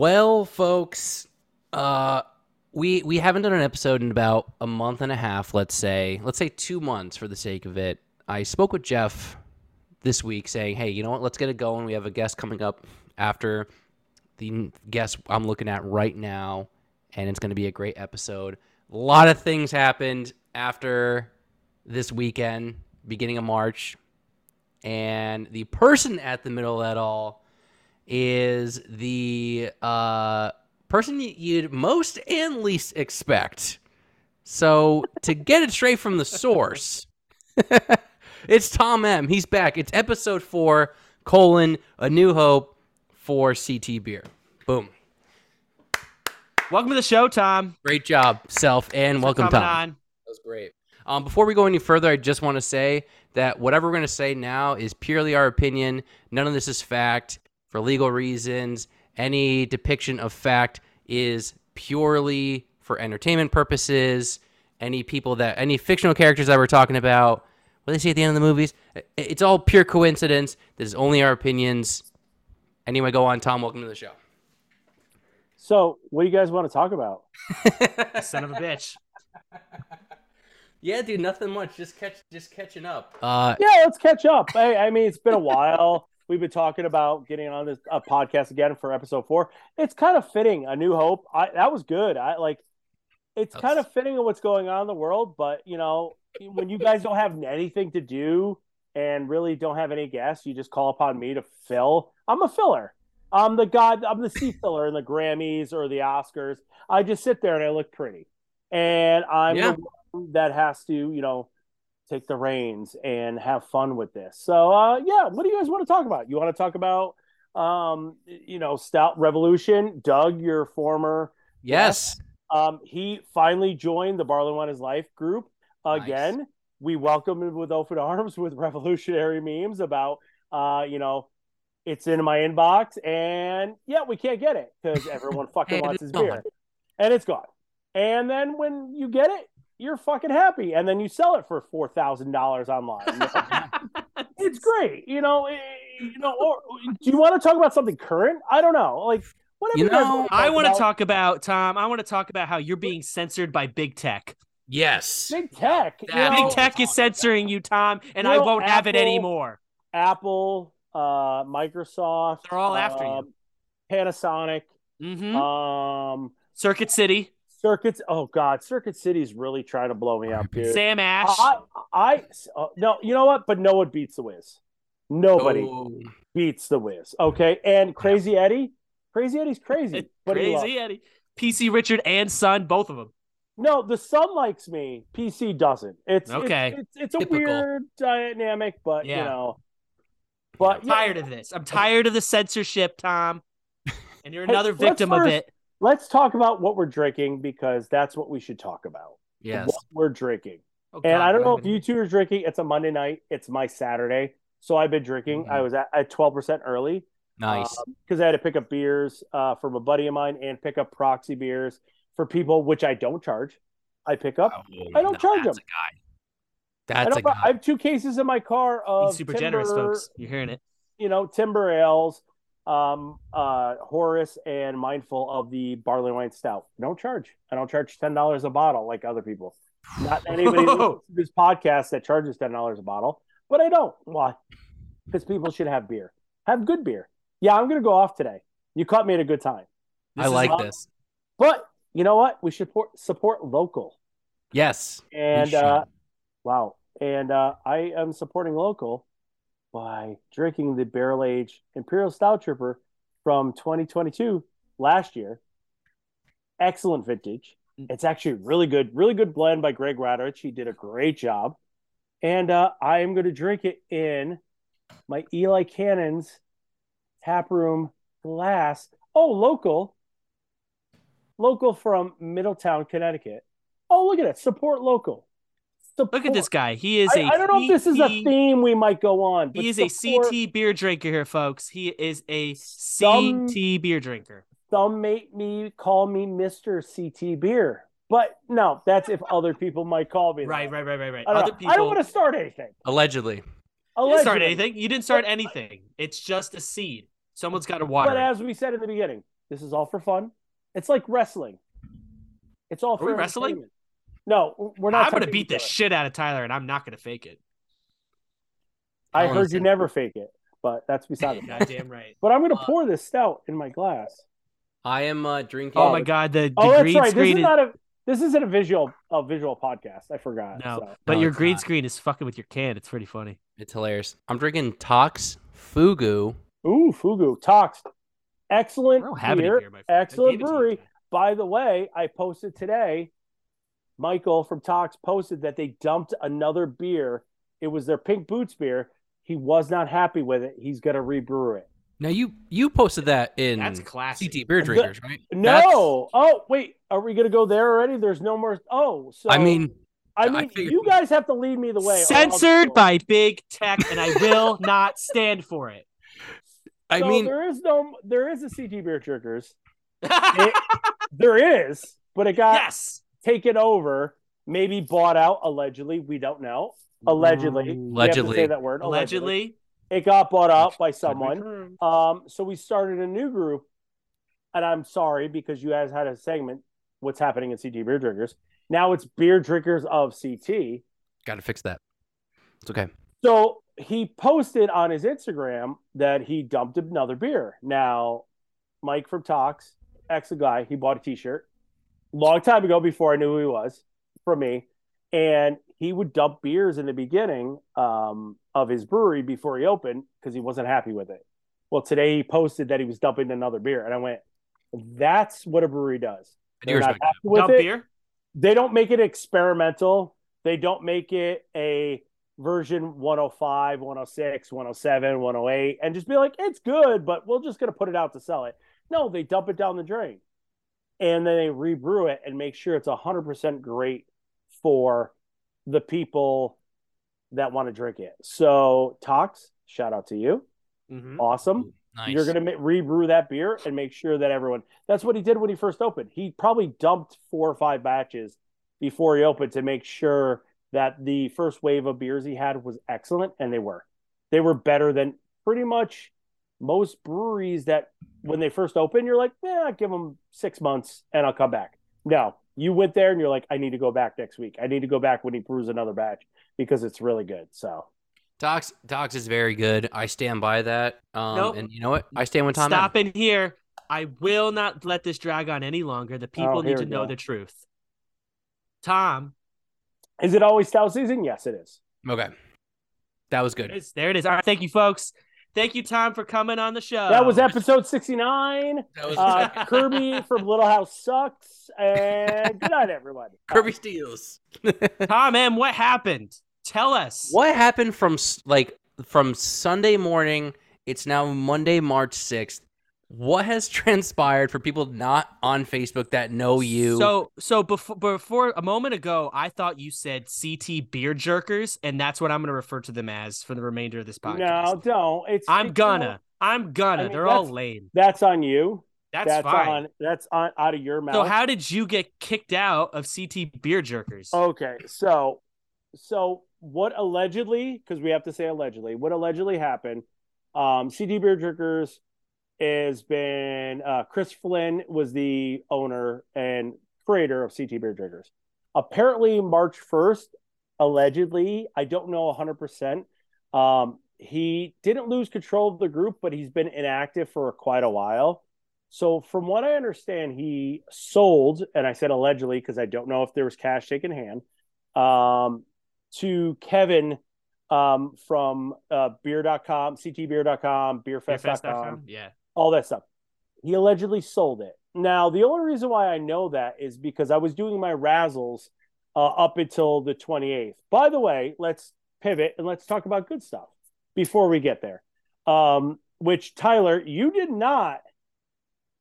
Well, folks, uh, we we haven't done an episode in about a month and a half. Let's say, let's say two months for the sake of it. I spoke with Jeff this week, saying, "Hey, you know what? Let's get it going. We have a guest coming up after the guest I'm looking at right now, and it's going to be a great episode. A lot of things happened after this weekend, beginning of March, and the person at the middle of that all is the uh, person you'd most and least expect. So to get it straight from the source, it's Tom M. He's back. It's episode four, colon, A New Hope for CT Beer. Boom. Welcome to the show, Tom. Great job, self, and Thanks welcome, coming Tom. on. That was great. Um, before we go any further, I just want to say that whatever we're going to say now is purely our opinion. None of this is fact for legal reasons. Any depiction of fact is purely for entertainment purposes. Any people that, any fictional characters that we're talking about, what do they say at the end of the movies, it's all pure coincidence. This is only our opinions. Anyway, go on, Tom. Welcome to the show. So, what do you guys want to talk about? Son of a bitch. Yeah, dude, nothing much. Just catch, just catching up. Uh, Yeah, let's catch up. I, I mean, it's been a while. We've been talking about getting on this uh, podcast again for episode four. It's kind of fitting. A New Hope. I, that was good. I like. It's kind of fitting of what's going on in the world, but you know, when you guys don't have anything to do and really don't have any guests, you just call upon me to fill. I'm a filler. I'm the god. I'm the sea filler in the Grammys or the Oscars. I just sit there and I look pretty, and I'm Yeah. the one that has to, you know, take the reins and have fun with this. So, uh, yeah, what do you guys want to talk about? You want to talk about, um, you know, Stout Revolution? Doug, your former, yes. um, he finally joined the Barley Wine Is Life group again. We welcome him with open arms with revolutionary memes about, uh, you know, it's in my inbox, and yeah, we can't get it because everyone fucking wants his beer, and it's gone. And then when you get it, you're fucking happy, and then you sell it for four thousand dollars online. You know? it's great, you know. eh, You know, or do you want to talk about something current? I don't know, like whatever. You you know, I want to talk about Tom. I want to talk about how you're being censored by big tech. Yes. big tech. you know? Big tech is censoring you, Tom, and You I won't have it anymore. Apple, uh, Microsoft. They're all after you. um, Panasonic, hmm um, Circuit City, Circuits. Oh God, Circuit City's really trying to blow me up, dude. Sam Ash. I, I, uh, no, you know what? But no one beats the Wiz. Nobody Oh. beats the Wiz. Okay, and Crazy Eddie, Crazy Eddie's crazy, but Crazy Eddie. PC Richard and Son, both of them. No, the son likes me. PC doesn't. It's Okay. It's, it's, it's a Typical. weird dynamic, but you know. But I'm yeah, tired of this. I'm tired of the censorship, Tom. And you're another let's victim of it. Let's talk about what we're drinking because that's what we should talk about. Yes. What we're drinking. Oh, And God, I don't know if you two are drinking. It's a Monday night. It's my Saturday. So I've been drinking. Mhm. I was at, at 12% early Nice. because I had to pick up beers uh, from a buddy of mine and pick up proxy beers for people, which I don't charge. I pick up. I don't charge that's them. A guy. I, That's guy. I have two cases in my car of He's super timber, generous, folks. You're hearing it. you know, timber ales, um, uh, Horace, and mindful of the barley wine stout. Don't charge. I don't charge ten dollars a bottle like other people. Not anybody this podcast that charges ten dollars a bottle, but I don't. Why? Because people should have beer. Have good beer. Yeah, I'm gonna go off today. You caught me at a good time. I This is like this. But you know what? We should support, support local. Yes. And uh, wow. And uh, I am supporting local by drinking the barrel aged Imperial Stout Tripper from 2022 last year. Excellent vintage. It's actually really good, really good blend by Greg Radrich. He did a great job. And uh, I am going to drink it in my Eli Cannons tap room glass. Oh, local. Local from Middletown, Connecticut. Oh, look at it. Support local. Look at this guy. He is I a I don't know if this is a theme we might go on. but He is a CT beer drinker here, folks. He is a Some- CT beer drinker. Some make me call me Mister CT Beer, but no, that's if other people might call me. that. Right, right, right, right, right. I don't, Other know. people. I don't want to start anything. Allegedly. You didn't start anything. You didn't start anything. It's just a seed. Someone's got to water. But it. as we said in the beginning, This is all for fun. It's like wrestling. It's all Are for we wrestling? Entertainment. No, we're not. I'm gonna beat the other. shit out of Tyler, and I'm not gonna fake it. I Colin heard you said- never fake it, but that's beside the point. Goddamn right. But I'm gonna Uh, pour this stout in my glass. I am uh, drinking. Oh my god, the, the Oh, that's green right. This is is, not a. This isn't a visual a visual podcast. I forgot. no, so. but No, your green not. screen is fucking with your can. It's pretty funny. It's hilarious. I'm drinking Tox Fugu. Ooh, Fugu Tox, excellent I don't have any beer, beer, my excellent gave it to you brewery. By the way, I posted today. Michael from Tox posted that they dumped another beer. It was their Pink Boots beer. He was not happy with it. He's gonna rebrew it. Now you you posted that in That's classic. CT Beer Drinkers, right? No. Oh, wait. Are we gonna go there already? There's no more. Oh, so I mean, I I mean, figured- you guys have to lead me the way. Censored go. by big tech, and I will not stand for it. I So mean, there is no. There is a CT Beer Trickers. There is, but it got yes. Taken over, maybe bought out allegedly. We don't know. Allegedly, We have to Allegedly. say that word. Allegedly. it got bought out by someone. Um, so we started a new group, and I'm sorry because you guys had a segment. What's happening in CT Beer Drinkers? Now it's Beer Drinkers of CT. got to fix that. It's okay. So he posted on his Instagram that he dumped another beer. Now, Mike from Tox, ex a guy, he bought a T-shirt long time ago before I knew who he was from me, and he would dump beers in the beginning um, of his brewery before he opened because he wasn't happy with it. Well, today he posted that he was dumping another beer, and I went, "That's what a brewery does. They're not happy with Dump it beer. they don't make it experimental. They don't make it a version 105, 106, 107, 108, and just be like, it's good, but we're just going to put it out to sell it. No, they dump it down the drain and then they rebrew it and make sure it's 100% great for the people that want to drink it. So, Tox, shout out to you. Mhm. Awesome. Nice. You're going to rebrew that beer and make sure that everyone. That's what he did when he first opened. He probably dumped four or five batches before he opened to make sure that the first wave of beers he had was excellent, and they were. They were better than pretty much most breweries that when they first open, you're like, yeah, I'll give them six months and I'll come back. No, you went there and you're like, I need to go back next week. I need to go back when he brews another batch because it's really good. So Tox Tox is very good. I stand by that. Um, Nope. and you know what? I stand with Tom. Stop in here. I will not let this drag on any longer. The people Oh, need to know go. the truth. Tom, is it always stout season? Yes, it is. Okay, that was good. it's, there it is. All right, thank you, folks. Thank you, Tom, for coming on the show. That was episode 69. That was Uh, Kirby from Little House sucks. And good night, everybody. Kirby Steals. Tom M. What happened? Tell us. What happened from like from Sunday morning? It's now Monday, March sixth. What has transpired for people not on Facebook that know you? So, so before before a moment ago, I thought you said CT beer jerkers, and that's what I'm going to refer to them as for the remainder of this podcast. No, don't. It's I'm it's- gonna. I'm gonna. I mean, They're all lame. That's on you. That's, That's fine. on. That's on out of your mouth. So how did you get kicked out of CT beer jerkers? Okay, so so what allegedly, because we have to say allegedly, what allegedly happened? Um, CT Beer Drinkers has been uh, Chris Flynn was the owner and creator of CT Beer Drinkers. Apparently, March first, allegedly, I don't know hundred percent. Um, he didn't lose control of the group, but he's been inactive for quite a while. So, from what I understand, he sold, and I said allegedly because I don't know if there was cash taken hand, um, to Kevin um, from uh, beer.com, ctbeer.com, beerfest.com, Beerfest.com? Yeah. All that stuff. He allegedly sold it. Now, the only reason why I know that is because I was doing my razzles uh, up until the 28th. By the way, let's pivot and let's talk about good stuff before we get there. Um, which, Tyler, you did not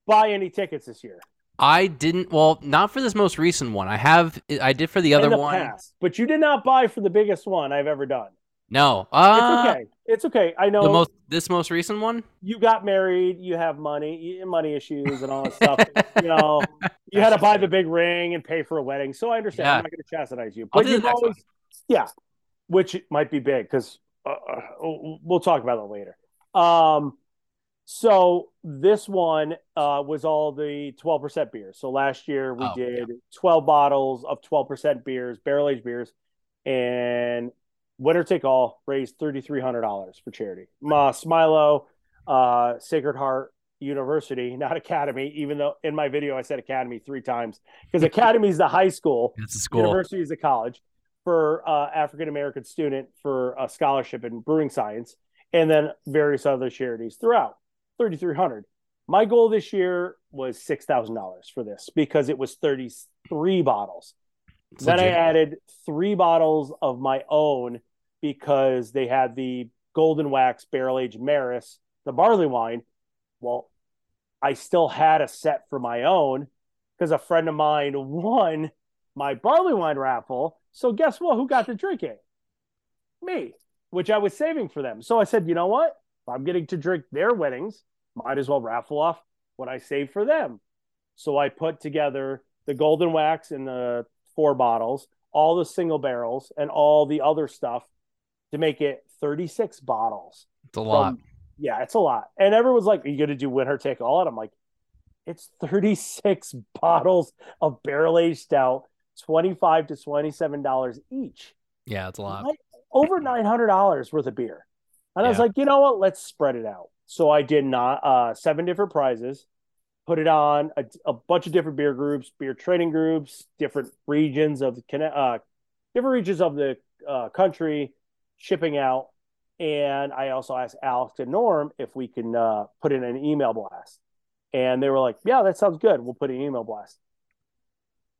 buy any tickets this year. I didn't. Well, not for this most recent one. I have. I did for the other in the one. past, but you did not buy for the biggest one I've ever done. No. Uh, It's Uh, okay. It's okay. I know The most. This most recent one. you got married, you have money, money issues, and all that stuff. you know, you had to buy the big ring and pay for a wedding. So I understand. Yeah. I'm not going to chastise you, but you've next always, yeah, which might be big because uh, uh, we'll talk about that later. Um, So this one uh, was all the 12% beers. So last year we Oh, did 12 bottles of 12% beers, barrel aged beers, and winner take all raised $3,300 for charity. Ma Smilow, uh, Sacred Heart University, not Academy, even though in my video I said Academy three times because Academy is the high school, It's a school. University is a college for uh, African American student for a scholarship in brewing science, and then various other charities throughout. Thirty three hundred. My goal this year was six thousand dollars for this because it was thirty three bottles. It's then I added three bottles of my own because they had the Golden Wax Barrel Aged Maris, the barley wine. Well, I still had a set for my own because a friend of mine won my barley wine raffle. So guess what? Who got to drink it? Me, which I was saving for them. So I said, you know what? If I'm getting to drink their weddings, might as well raffle off what I saved for them. So I put together the golden wax in the four bottles, all the single barrels, and all the other stuff to make it 36 bottles. It's a lot. From- yeah, it's a lot. And everyone's like, Are you going to do winner take all? And I'm like, It's 36 bottles of barrel aged stout, 25 to $27 each. Yeah, it's a lot. Like, over $900 worth of beer. And I was like, you know what? Let's spread it out. So I did not, uh, seven different prizes, put it on a, a bunch of different beer groups, beer trading groups, different regions of the, uh, different regions of the uh, country, shipping out. And I also asked Alex and Norm if we can uh, put in an email blast. And they were like, yeah, that sounds good. We'll put an email blast.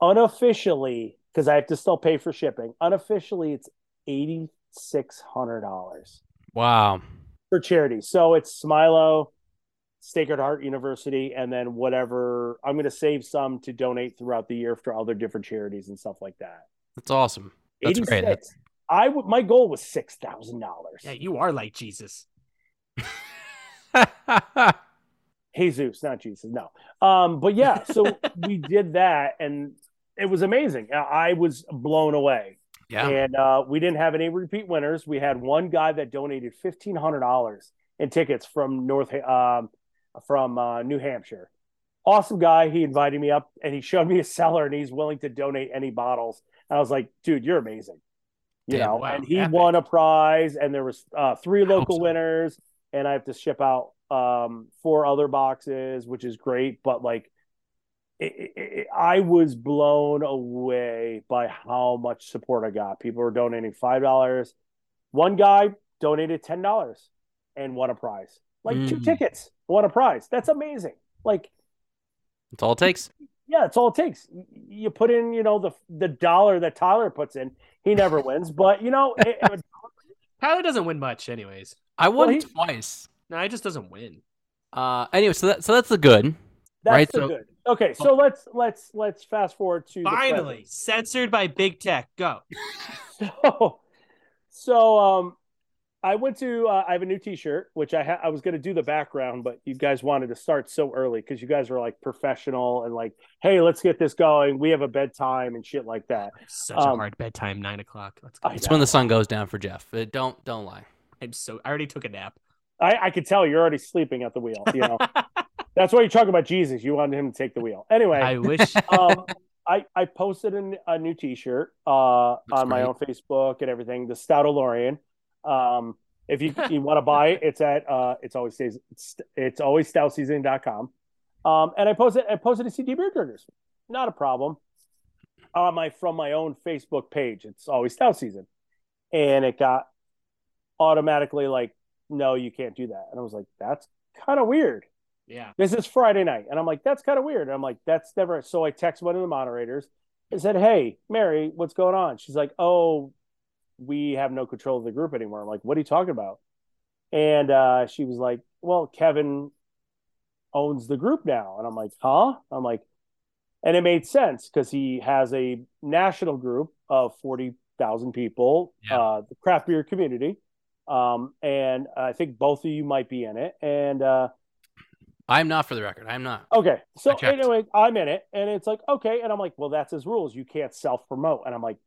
Unofficially, because I have to still pay for shipping, unofficially, it's $8,600 Wow. for charity. So it's Smilow, Sacred Heart University, and then whatever I'm going to save some to donate throughout the year for other different charities and stuff like that. That's awesome. That's great. 86. I w- my goal was six thousand dollars. Yeah, you are like Jesus. Jesus, not Jesus, no. Um, but yeah, so we did that, and it was amazing. I I was blown away. yeah. And uh, we didn't have any repeat winners. We had one guy that donated fifteen hundred dollars in tickets from North um, from uh, New Hampshire. Awesome guy. He invited me up and he showed me a cellar and he's willing to donate any bottles. And I was like, dude, you're amazing. You Damn, know, wow, and he epic. won a prize and there was uh, three local so. winners and I have to ship out um, four other boxes, which is great. But like, it, it, it- I was blown away by how much support I got. People were donating five dollars. One guy donated ten dollars and won a prize, like two Mm. tickets, won a prize. That's amazing. Like, That's all it takes. Yeah, that's all it takes. You put in, you know, the the dollar that Tyler puts in. He never wins, but you know, it, it- Tyler doesn't win much, anyways. I won Well, he- twice. No, he just doesn't win. Uh, anyway, so that so that's the good. that's Right, the so- good. Okay, so let's let's let's fast forward to the. Finally, censored by big tech. Go. So, so um, I went to. Uh, I have a new T-shirt, which I ha- I was going to do the background, but you guys wanted to start so early because you guys are like professional and like, hey, let's get this going. We have a bedtime and shit like that. Such a Um, hard bedtime, nine o'clock. Let's go. It's when the sun goes down for Jeff. Uh, don't don't lie. I'm so. I already took a nap. I, I could tell you're already sleeping at the wheel. You know, that's why you're talking about Jesus. You wanted him to take the wheel. Anyway, I wish. um, I, I posted an, a new T-shirt uh, Looks on my own Facebook and everything. The Stout Olorian. Um, if you you want to buy it, it's at uh, it's always stays it's, it's always stoutseasoning.com. Um, and I posted I posted a CT beer drinkers. Not a problem. On my from my own Facebook page, it's always stout season, and it got automatically like, no, you can't do that. And I was like, that's kind of weird yeah. this is Friday night. And I'm like, that's kind of weird. And I'm like, that's never. So I text one of the moderators and said, Hey, Mary, what's going on? She's like, Oh, we have no control of the group anymore. I'm like, What are you talking about? And uh, she was like, Well, Kevin owns the group now. And I'm like, Huh? I'm like, and it made sense because he has a national group of 40,000 people, Yeah. uh, the craft beer community. Um, and I think both of you might be in it. And, uh, I'm not for the record. I'm not. Okay. So I anyway, I'm in it, and it's like okay, and I'm like, well, that's his rules. You can't self promote, and I'm like,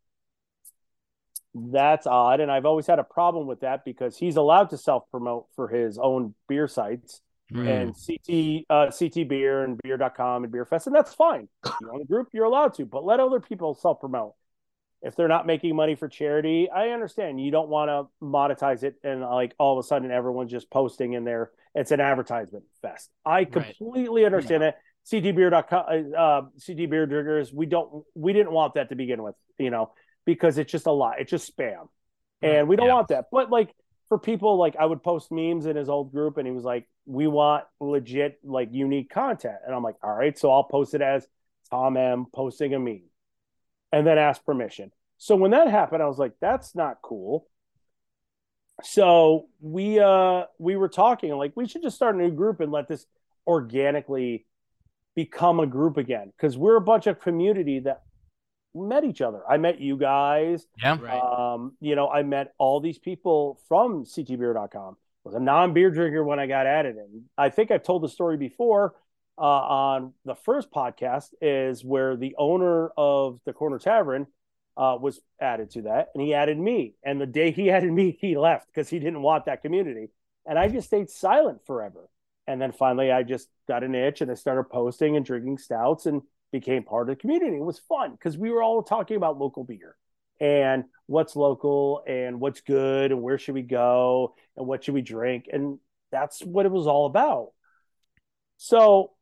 that's odd. And I've always had a problem with that because he's allowed to self promote for his own beer sites, Mm. and CT uh, CT Beer and Beer.com and Beer Fest, and that's fine. You own a group, you're allowed to, but let other people self promote. If they're not making money for charity, I understand you don't want to monetize it and like all of a sudden everyone's just posting in there. It's an advertisement fest. I completely understand it. CTBeer.com, uh, CT Beer Drinkers, we don't, we didn't want that to begin with, you know, because it's just a lot. It's just spam, and we don't Yeah. want that. But like for people, like I would post memes in his old group, and he was like, "We want legit, like unique content," and I'm like, "All right," so I'll post it as Tom M posting a meme, and then ask permission. So when that happened, I was like, "That's not cool." So we uh we were talking like we should just start a new group and let this organically become a group again because we're a bunch of community that met each other. I met you guys. Yeah. Right. Um, you know, I met all these people from ctbeer.com. Was a non-beer drinker when I got added in. I think I've told the story before uh, on the first podcast is where the owner of the Corner Tavern uh, was added to that, and he added me. And the day he added me, he left because he didn't want that community, and I just stayed silent forever. And then finally, I just got an itch, and I started posting and drinking stouts, and became part of the community. It was fun because we were all talking about local beer and what's local and what's good and where should we go and what should we drink. And that's what it was all about. So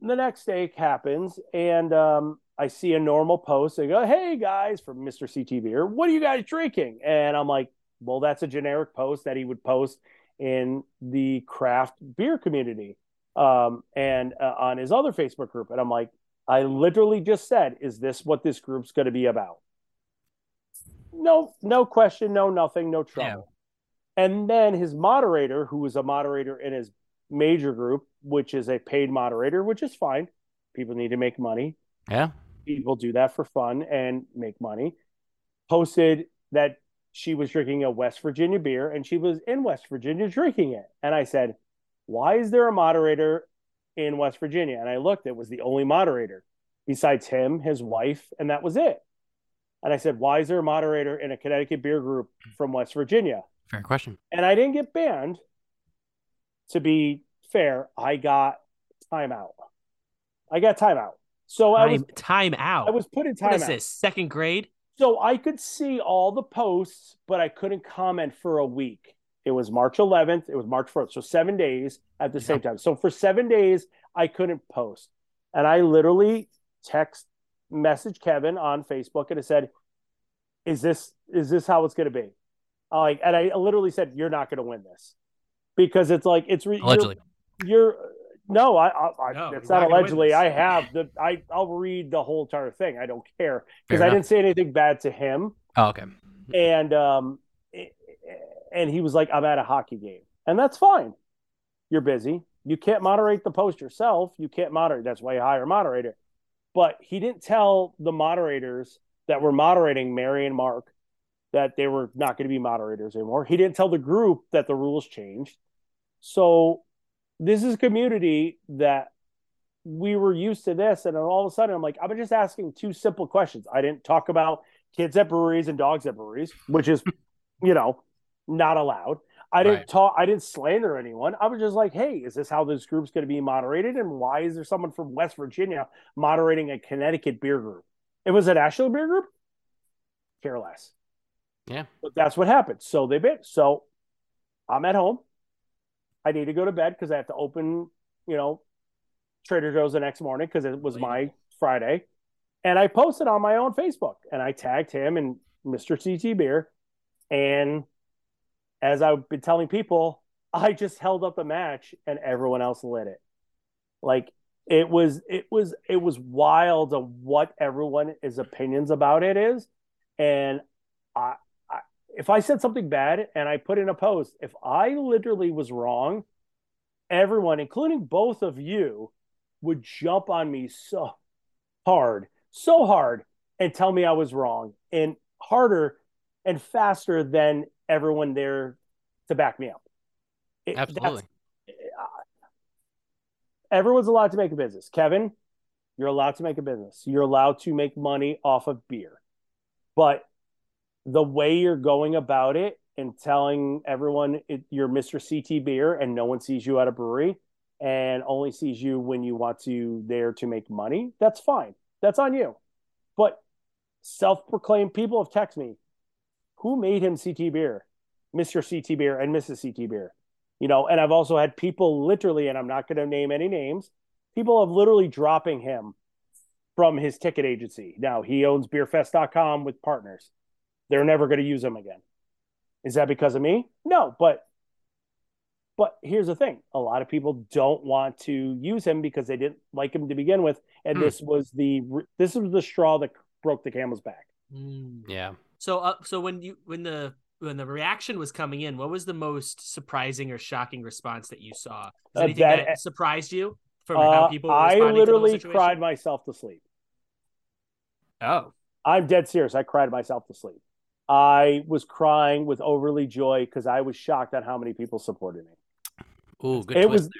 the next day happens and um, i see a normal post. They go hey guys from mr ct beer what are you guys drinking? And i'm like well that's a generic post that he would post in the craft beer community um, and uh, on his other facebook group. And i'm like i literally just said is this what this group's going to be about? No no question no nothing no trouble. And then his moderator who was a moderator in his major group which is a paid moderator which is fine. People need to make money. Yeah. people do that for fun and make money. Posted that she was drinking a west virginia beer and she was in west virginia drinking it. And i said why is there a moderator in west virginia and i looked it was the only moderator besides him his wife and that was it and I said, Why is there a moderator in a Connecticut beer group from West Virginia? Fair question. And I didn't get banned. To be fair, I got timeout. I got timeout. So I was time, time out. I was put in what is this? Second grade? So I could see all the posts, but I couldn't comment for a week. It was March 11th. It was March 1st. So seven days at the same time. So for seven days, I couldn't post. And I literally text message Kevin on Facebook and I said, "Is this is this how it's going to be?" Like, and I literally said, "You're not going to win this," because it's like it's re- Allegedly. You're, you're no, I, I, I No, it's not not allegedly. I have the I I'll read the whole entire thing. I don't care because I didn't say anything bad to him Oh, okay. and um and he was like i'm at a hockey game. And that's fine. You're busy. You can't moderate the post yourself. You can't moderate. That's why you hire a moderator. But he didn't tell the moderators that were moderating mary and mark that they were not going to be moderators anymore. He didn't tell the group that the rules changed. So this is a community that we were used to this and then all of a sudden i'm like i'm just asking two simple questions. I didn't talk about kids at breweries and dogs at breweries which is you know not allowed. I didn't Right. talk i didn't slander anyone. I was just like hey is this how this group's going to be moderated? And why is there someone from west virginia moderating a connecticut beer group? It was a national beer group? Care less. Yeah. but that's what happened. So they bit. So i'm at home. I need to go to bed because i have to open you know trader joe's the next morning because it was oh, my friday. And i posted on my own facebook and i tagged him and mr ct beer and as I've been telling people, I just held up the match and everyone else lit it. Like it was it was it was wild of what everyone's opinions about it is. And I, I if I said something bad and I put in a post, if I literally was wrong, everyone, including both of you, would jump on me so hard, so hard, and tell me I was wrong, and harder and faster than everyone there to back me up. It- Absolutely. Uh, everyone's allowed to make a business. Kevin, you're allowed to make a business. You're allowed to make money off of beer. But the way you're going about it and telling everyone it, you're Mr. CT beer and no one sees you at a brewery, and only sees you when you want to there to make money, that's fine. That's on you. But self-proclaimed people have texted me, who made him CT beer, Mr. CT beer and Mrs. CT beer? You know, and I've also had people literally, and I'm not going to name any names, people have literally dropping him from his ticket agency. Now he owns beerfest.com with partners. They're never going to use him again. Is that because of me? No, but but here's the thing: a lot of people don't want to use him because they didn't like him to begin with, and Mm. this was the this was the straw that broke the camel's back. Mm. Yeah. So, uh, so when you when the when the reaction was coming in, what was the most surprising or shocking response that you saw? Uh, anything that- that, surprised you from how Uh, people were I responding to the literally cried myself to sleep. Oh, I'm dead serious. I cried myself to sleep. I was crying with overly joy because I was shocked at how many people supported me. Ooh, good It twist was-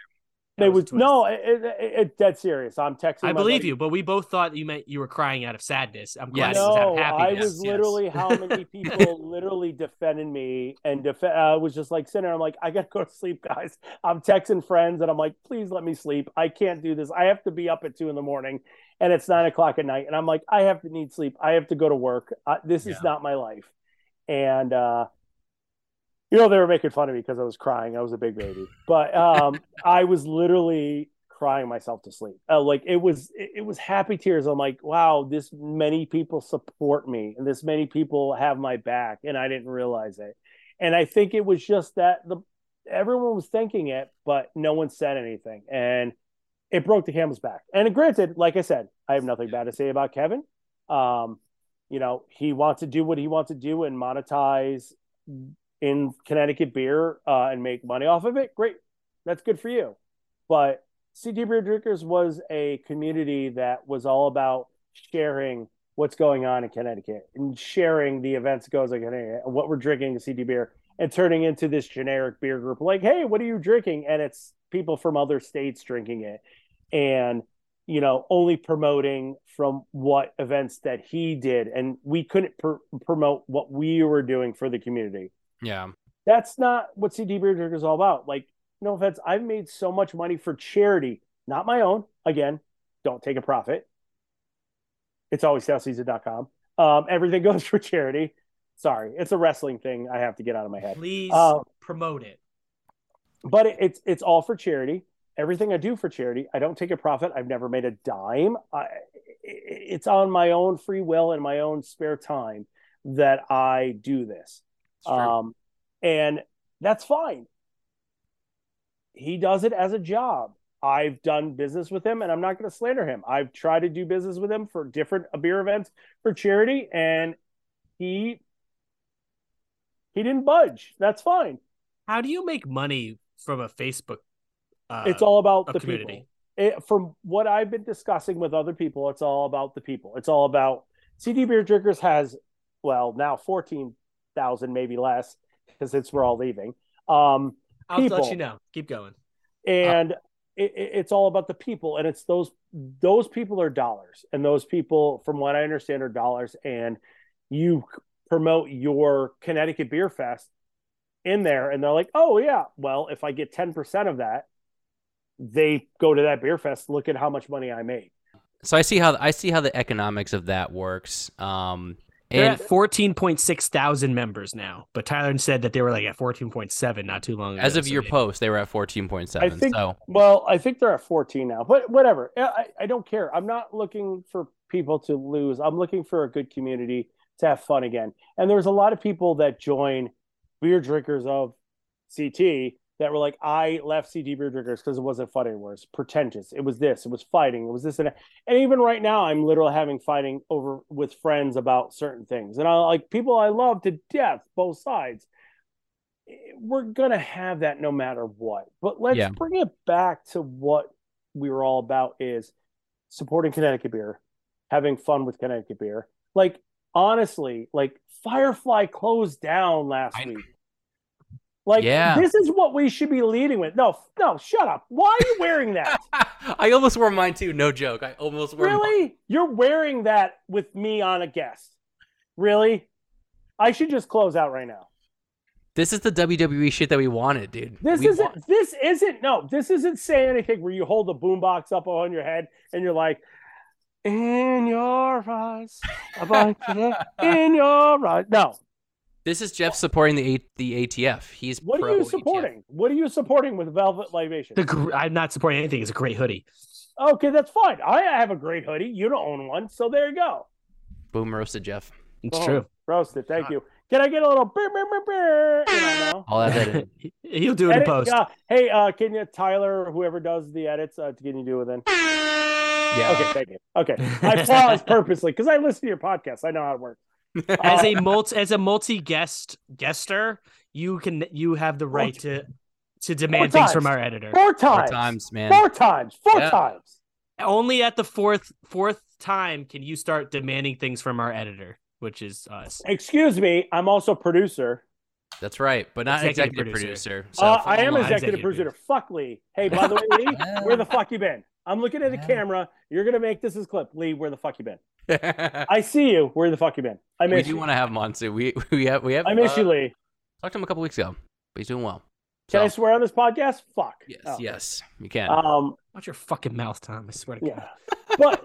that They was was no, it, it, it, it- dead serious. I'm texting. I my believe buddy- you, but we both thought you meant you were crying out of sadness. I'm glad Yes. it out No, of I was yes. literally how many people literally defended me and def- I was just like sitting there. I'm like, I gotta go to sleep, guys. I'm texting friends and I'm like, please let me sleep. I can't do this. I have to be up at two in the morning and it's nine o'clock at night. And I'm like, I have to need sleep. I have to go to work. Uh, this is not my life. And uh, you know, they were making fun of me because I was crying. I was a big baby, but um, I was literally crying myself to sleep. Uh, like it was, it, it was happy tears. I'm like, wow, this many people support me, and this many people have my back, and I didn't realize it. And I think it was just that the everyone was thinking it, but no one said anything, and it broke the camel's back. And granted, like I said, I have nothing bad to say about Kevin. Um, you know, he wants to do what he wants to do and monetize in Connecticut beer uh, and make money off of it. Great, that's good for you. But CT Beer Drinkers was a community that was all about sharing what's going on in Connecticut and sharing the events that goes on in Connecticut what we're drinking in CT Beer and turning into this generic beer group. Like, hey, what are you drinking? And it's people from other states drinking it. And you know, only promoting from what events that he did, and we couldn't pr- promote what we were doing for the community. Yeah. That's not what CT Beer Drinker is all about. Like, no offense, I've made so much money for charity, not my own. Again, don't take a profit. It's always saleseason.com. Um, everything goes for charity. Sorry, it's a wrestling thing. I have to get out of my head. Please Uh, promote it. but it, it's it's all for charity. Everything I do for charity, I don't take a profit. I've never made a dime. I, it's on my own free will and my own spare time that I do this. Um, and that's fine. He does it as a job. I've done business with him, and I'm not going to slander him. I've tried to do business with him for different beer events for charity, and he he didn't budge. That's fine. How do you make money from a Facebook? Uh, it's all about the community. people. It, from what I've been discussing with other people, it's all about the people. It's all about CT Beer Drinkers has well now fourteen thousand, maybe less, because it's we're all leaving. Um, I'll let you know. Keep going. and it, it- it's all about the people, and it's those those people are dollars, and those people, from what I understand, are dollars, and you promote your Connecticut Beer Fest in there, and they're like, oh yeah, well if I get ten percent of that, they go to that beer fest. Look at how much money I made. So I see how I see how the economics of that works. Um, They're and at fourteen point six thousand members now, but Tyler said that they were like at fourteen point seven not too long ago. as of so your they- post, they were at 14.7. I think- So Well, I think they're at 14 now, but whatever. I, I- I don't care. I'm not looking for people to lose. I'm looking for a good community to have fun again. And there's a lot of people that join beer drinkers of CT that were like, I left CT beer drinkers because it wasn't fun anymore. It's pretentious. It was this. It was fighting. It was this and that. And even right now, I'm literally having fighting over with friends about certain things. And I like people I love to death, both sides eh, we're gonna have that no matter what. But let's Yeah. bring it back to what we were all about is supporting Connecticut beer, having fun with Connecticut beer. Like honestly, like Firefly closed down last I- week. Like Yeah. this is what we should be leading with. No, no, shut up. Why are you wearing that? I almost wore mine too. No joke. I almost wore mine. really? You're wearing that with me on a guest. Really? I should just close out right now. This is the WWE shit that we wanted, dude. This We isn't. wa- This isn't. No, this isn't saying anything where you hold the boombox up on your head and you're like, "In your eyes, a bunch of- in your eyes." No. This is Jeff supporting the A- the ATF. He's What are pro you ATF. supporting? What are you supporting with Velvet Libation? The gr- I'm not supporting anything. It's a great hoodie. Okay, that's fine. I have a great hoodie. You don't own one, so there you go. Boom roasted Jeff. It's Oh, true. Roasted. Thank you. Can I get a little? Beer, beer, beer, beer? You know, no? I'll add that in. He'll do it in post. uh, hey, uh, can you, Tyler, whoever does the edits, uh, can you do it then? Yeah. Okay, thank you. Okay, I paused purposely because I listen to your podcast. I know how it works. As a multi as a multi guest guester, you can you have the right to to demand things from our editor. Four Four times. times, man. Four times. Four Yeah. times. Only at the fourth fourth time can you start demanding things from our editor, which is us. Excuse me. I'm also producer. That's right, but not Executive executive, producer. producer. So uh, I am follow executive Executive producer. Fuck Lee. Hey, by the way, Lee, where the fuck you been? I'm looking at the Yeah. camera. You're gonna make this as clip. Lee, where the fuck you been? I see you. Where the fuck you been? I miss. we miss do you. want to have him on too. We we have we have. I miss uh, you, Lee. Talked to him a couple weeks ago, but he's doing well. Can I So, swear on this podcast? Fuck. Yes, Oh. yes, you can. Um. Watch your fucking mouth, Tom. I swear to God. Yeah. But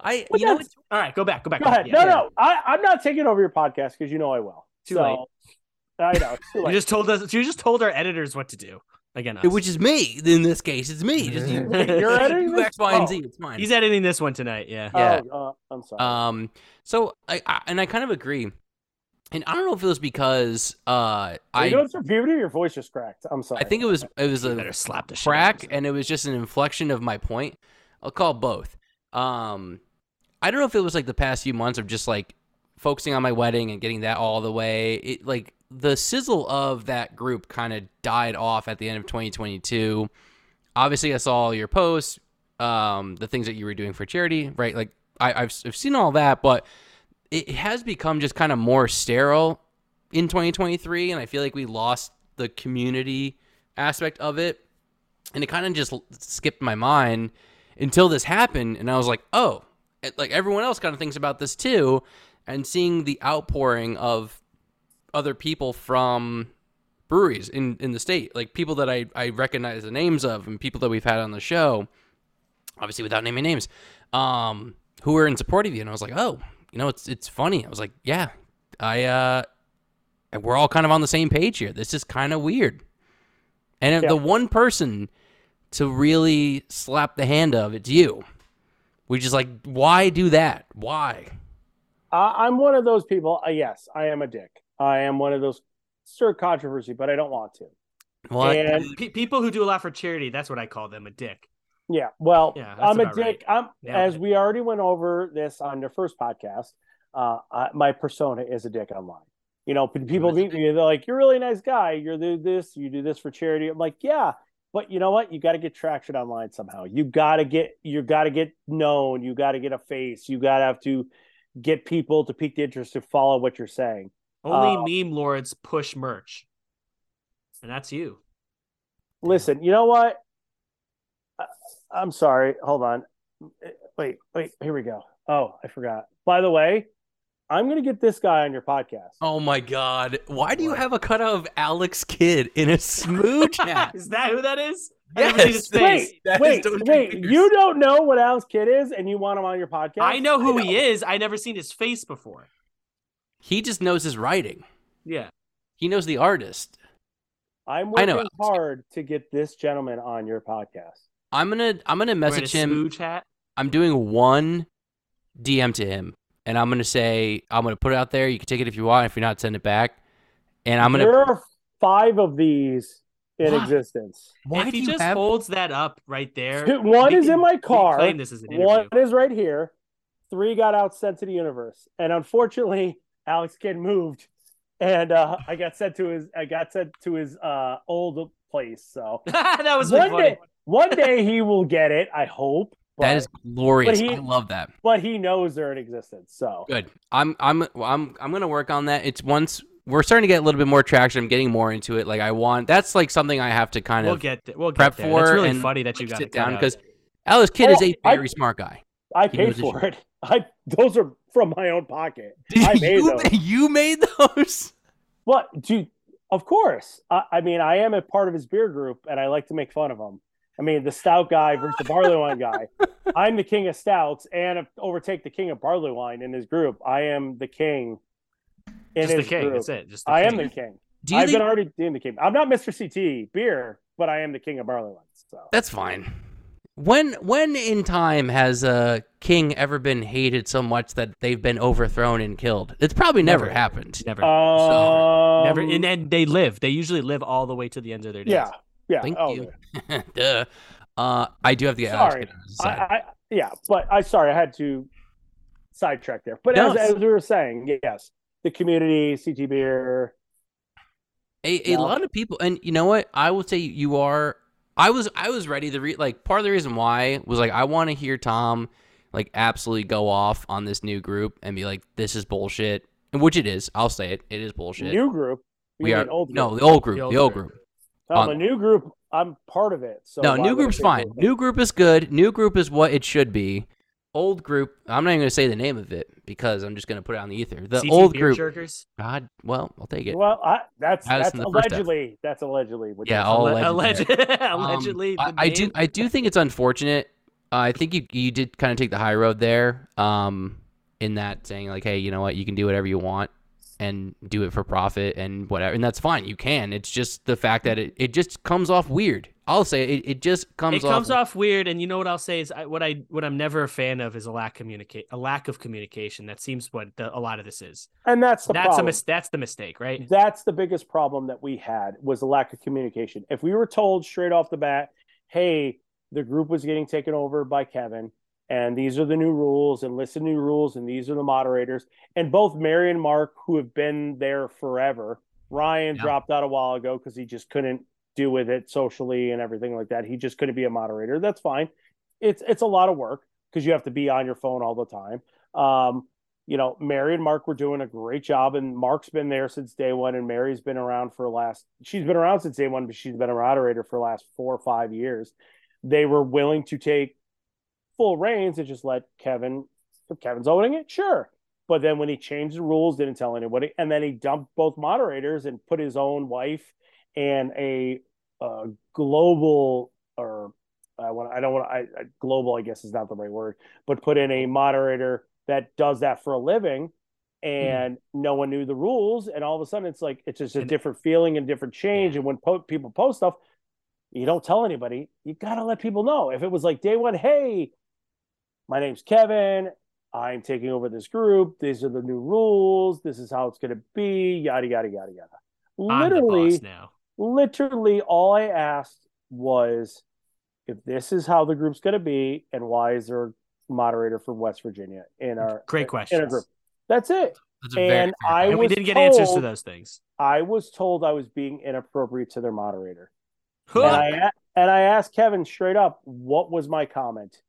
I but you know that's- All right, go back, go back. go ahead. Yeah. No, no. I, I'm not taking over your podcast because you know I will. Too so, late. I know. It's too You just told us. You just told our editors what to do. Again, us. which is me in this case. It's me. Just you, you're editing you this? X, Y, and Oh. Z. It's mine. he's editing this one tonight. Yeah. yeah. Oh, uh, I'm sorry. Um. So I, I and I kind of agree, and I don't know if it was because uh Are you I going through puberty? Your voice just cracked. I'm sorry. I think it was it was You a better slap the shit. crack out of and it was just an inflection of my point. I'll call both. Um, I don't know if it was like the past few months of just like focusing on my wedding and getting that all the way. It like the sizzle of that group kind of died off at the end of 2022. Obviously, I saw all your posts, um, the things that you were doing for charity, right? Like I, I've I've seen all that, but it has become just kind of more sterile in 2023, and I feel like we lost the community aspect of it and it kind of just skipped my mind until this happened and i was like oh like everyone else kind of thinks about this too and seeing the outpouring of other people from breweries in, in the state like people that I, I recognize the names of and people that we've had on the show obviously without naming names um who were in support of you and i was like oh you know it's it's funny i was like yeah i uh we're all kind of on the same page here this is kind of weird and Yeah. the one person to really slap the hand of, it's you. Which just like, why do that? Why? I, I'm one of those people. Uh, yes, I am a dick. I am one of those stir controversy, but I don't want to. Well, And Pe- people who do a lot for charity, that's what I call them, a dick. yeah, well, Yeah, I'm a about right. dick. I'm Nailed as it. we already went over this on the first podcast. Uh, I, my persona is a dick online. You know, people meet me, they're like, "You're a really nice guy. You're the, this. You do this for charity." I'm like, "Yeah." But you know what? You got to get traction online somehow. You got to get you got to get known. You got to get a face. You got to have to get people to pique the interest to follow what you're saying. Only Uh, meme lords push merch, and that's you. Listen, you know what? I, I'm sorry. Hold on. Wait, wait. Here we go. Oh, I forgot. By the way, I'm going to get this guy on your podcast. oh my God. Why do you have a cutout of Alex Kidd in a smooch hat? is that who that is? I never seen Yes. his face. Wait, That is wait, Don't wait. You don't know what Alex Kidd is, and you want him on your podcast? I know who he is. I never seen his face before. He just knows his writing. Yeah. He knows the artist. I'm I know working hard to get this gentleman on your podcast. I'm gonna I'm gonna message him. smooch hat. I'm doing one DM to him, and I'm gonna say I'm gonna put it out there. You can take it if you want. If you're not, send it back. And I'm gonna. There are five of these in What? existence. Why if do he you just have? holds that up right there, Two- One is can- in my car. Claim this as an interview. One is right here. Three got out sent to the universe, and unfortunately, Alex Kidd moved, and uh, I got sent to his. I got sent to his uh, old place. So that was one funny. day, one day he will get it. I hope. But, that is glorious. but he- I love that. but he knows they're in existence. So Good. I'm I'm I'm I'm gonna work on that. It's once we're starting to get a little bit more traction. I'm getting more into it. Like I want. That's like something I have to kind We'll of get we'll prep get there. for. It's really funny that you like, got sit down because Alex Kidd Oh, is a very smart guy. I He paid knows his for it. I those are from my own pocket. Did I made you, those. you made those? What, dude? Of course. I, I mean, I am a part of his beer group, and I like to make fun of him. I mean, the stout guy versus the barley wine guy. I'm the king of stouts, and overtake the king of barley wine in his group. I am the king. In Just the his king. group. That's it. Just the I king. am the king. Do you I've think been already doing the king. I'm not Mr. CT beer, but I am the king of barley wines. So that's fine? When when in time has a king ever been hated so much that they've been overthrown and killed? It's probably never, Never. happened. Never. um, Never. And then they live. They usually live all the way to the end of their days. yeah, yeah. Thank oh, you. Duh. Uh, I do have the. get Sorry. I, I, yeah, but I sorry, I had to sidetrack there. But No, as, as we were saying, yes, the community, CT beer. A, a Yeah. lot of people, and you know what? I will say you are. I was I was ready to read. Like part of the reason why was like I want to hear Tom like absolutely go off on this new group and be like, "This is bullshit," and which it is. I'll say it. It is bullshit. New group. We are old group. no the old group. The The old old, group. group. Um, a new group. I'm part of it. So No, new group's fine. old? New group is good. New group is what it should be. Old group. I'm not even gonna say the name of it because I'm just gonna put it on the ether. The CT old beer group. jerkers. God, well, I'll take it. Well, I, that's Addison that's the first F. allegedly. That's allegedly. What Yeah, you're all saying. alleged Alleged- there. Um, allegedly. I, I do. I do think it's unfortunate. Uh, I think you you did kind of take the high road there. Um, in that saying like, hey, you know what, you can do whatever you want and do it for profit and whatever, and that's fine. You can. It's just the fact that it, it just comes off weird. I'll say it. It just comes. it comes off weird, and you know what I'll say is I, what I what I'm never a fan of is a lack communicate a lack of communication. That seems what the, a lot of this is. and that's the That's problem. a mis- that's the mistake, right? That's the biggest problem that we had was the lack of communication. If we were told straight off the bat, "Hey, the group was getting taken over by Kevin, and these are the new rules, and listen of new rules, and these are the moderators," and both Mary and Mark, who have been there forever, Ryan Yeah. dropped out a while ago because he just couldn't do with it socially and everything like that. He just couldn't be a moderator. That's fine. It's it's a lot of work because you have to be on your phone all the time. Um, you know, Mary and Mark were doing a great job, and Mark's been there since day one, and Mary's been around for last. She's been around since day one, but she's been a moderator for last four or five years. They were willing to take full reins and just let Kevin. Kevin's owning it, sure. But then when he changed the rules, didn't tell anybody, and then he dumped both moderators and put his own wife and a, uh global or I want I don't want I, I global I guess is not the right word, but put in a moderator that does that for a living and no one knew the rules and all of a sudden it's like it's just a And- different feeling and different change and when po- people post stuff you don't tell anybody you got to let people know. If it was like day one hey my name's kevin i'm taking over this group these are the new rules this is how it's going to be yada yada yada yada. I'm the literally boss now. Literally all I asked was if this is how the group's going to be and why is there a moderator from West Virginia in our Great in our group. That's it. That's And I And we didn't get answers to those things. I was told I was being inappropriate to their moderator. Huh. And I and I asked Kevin straight up, what was my comment?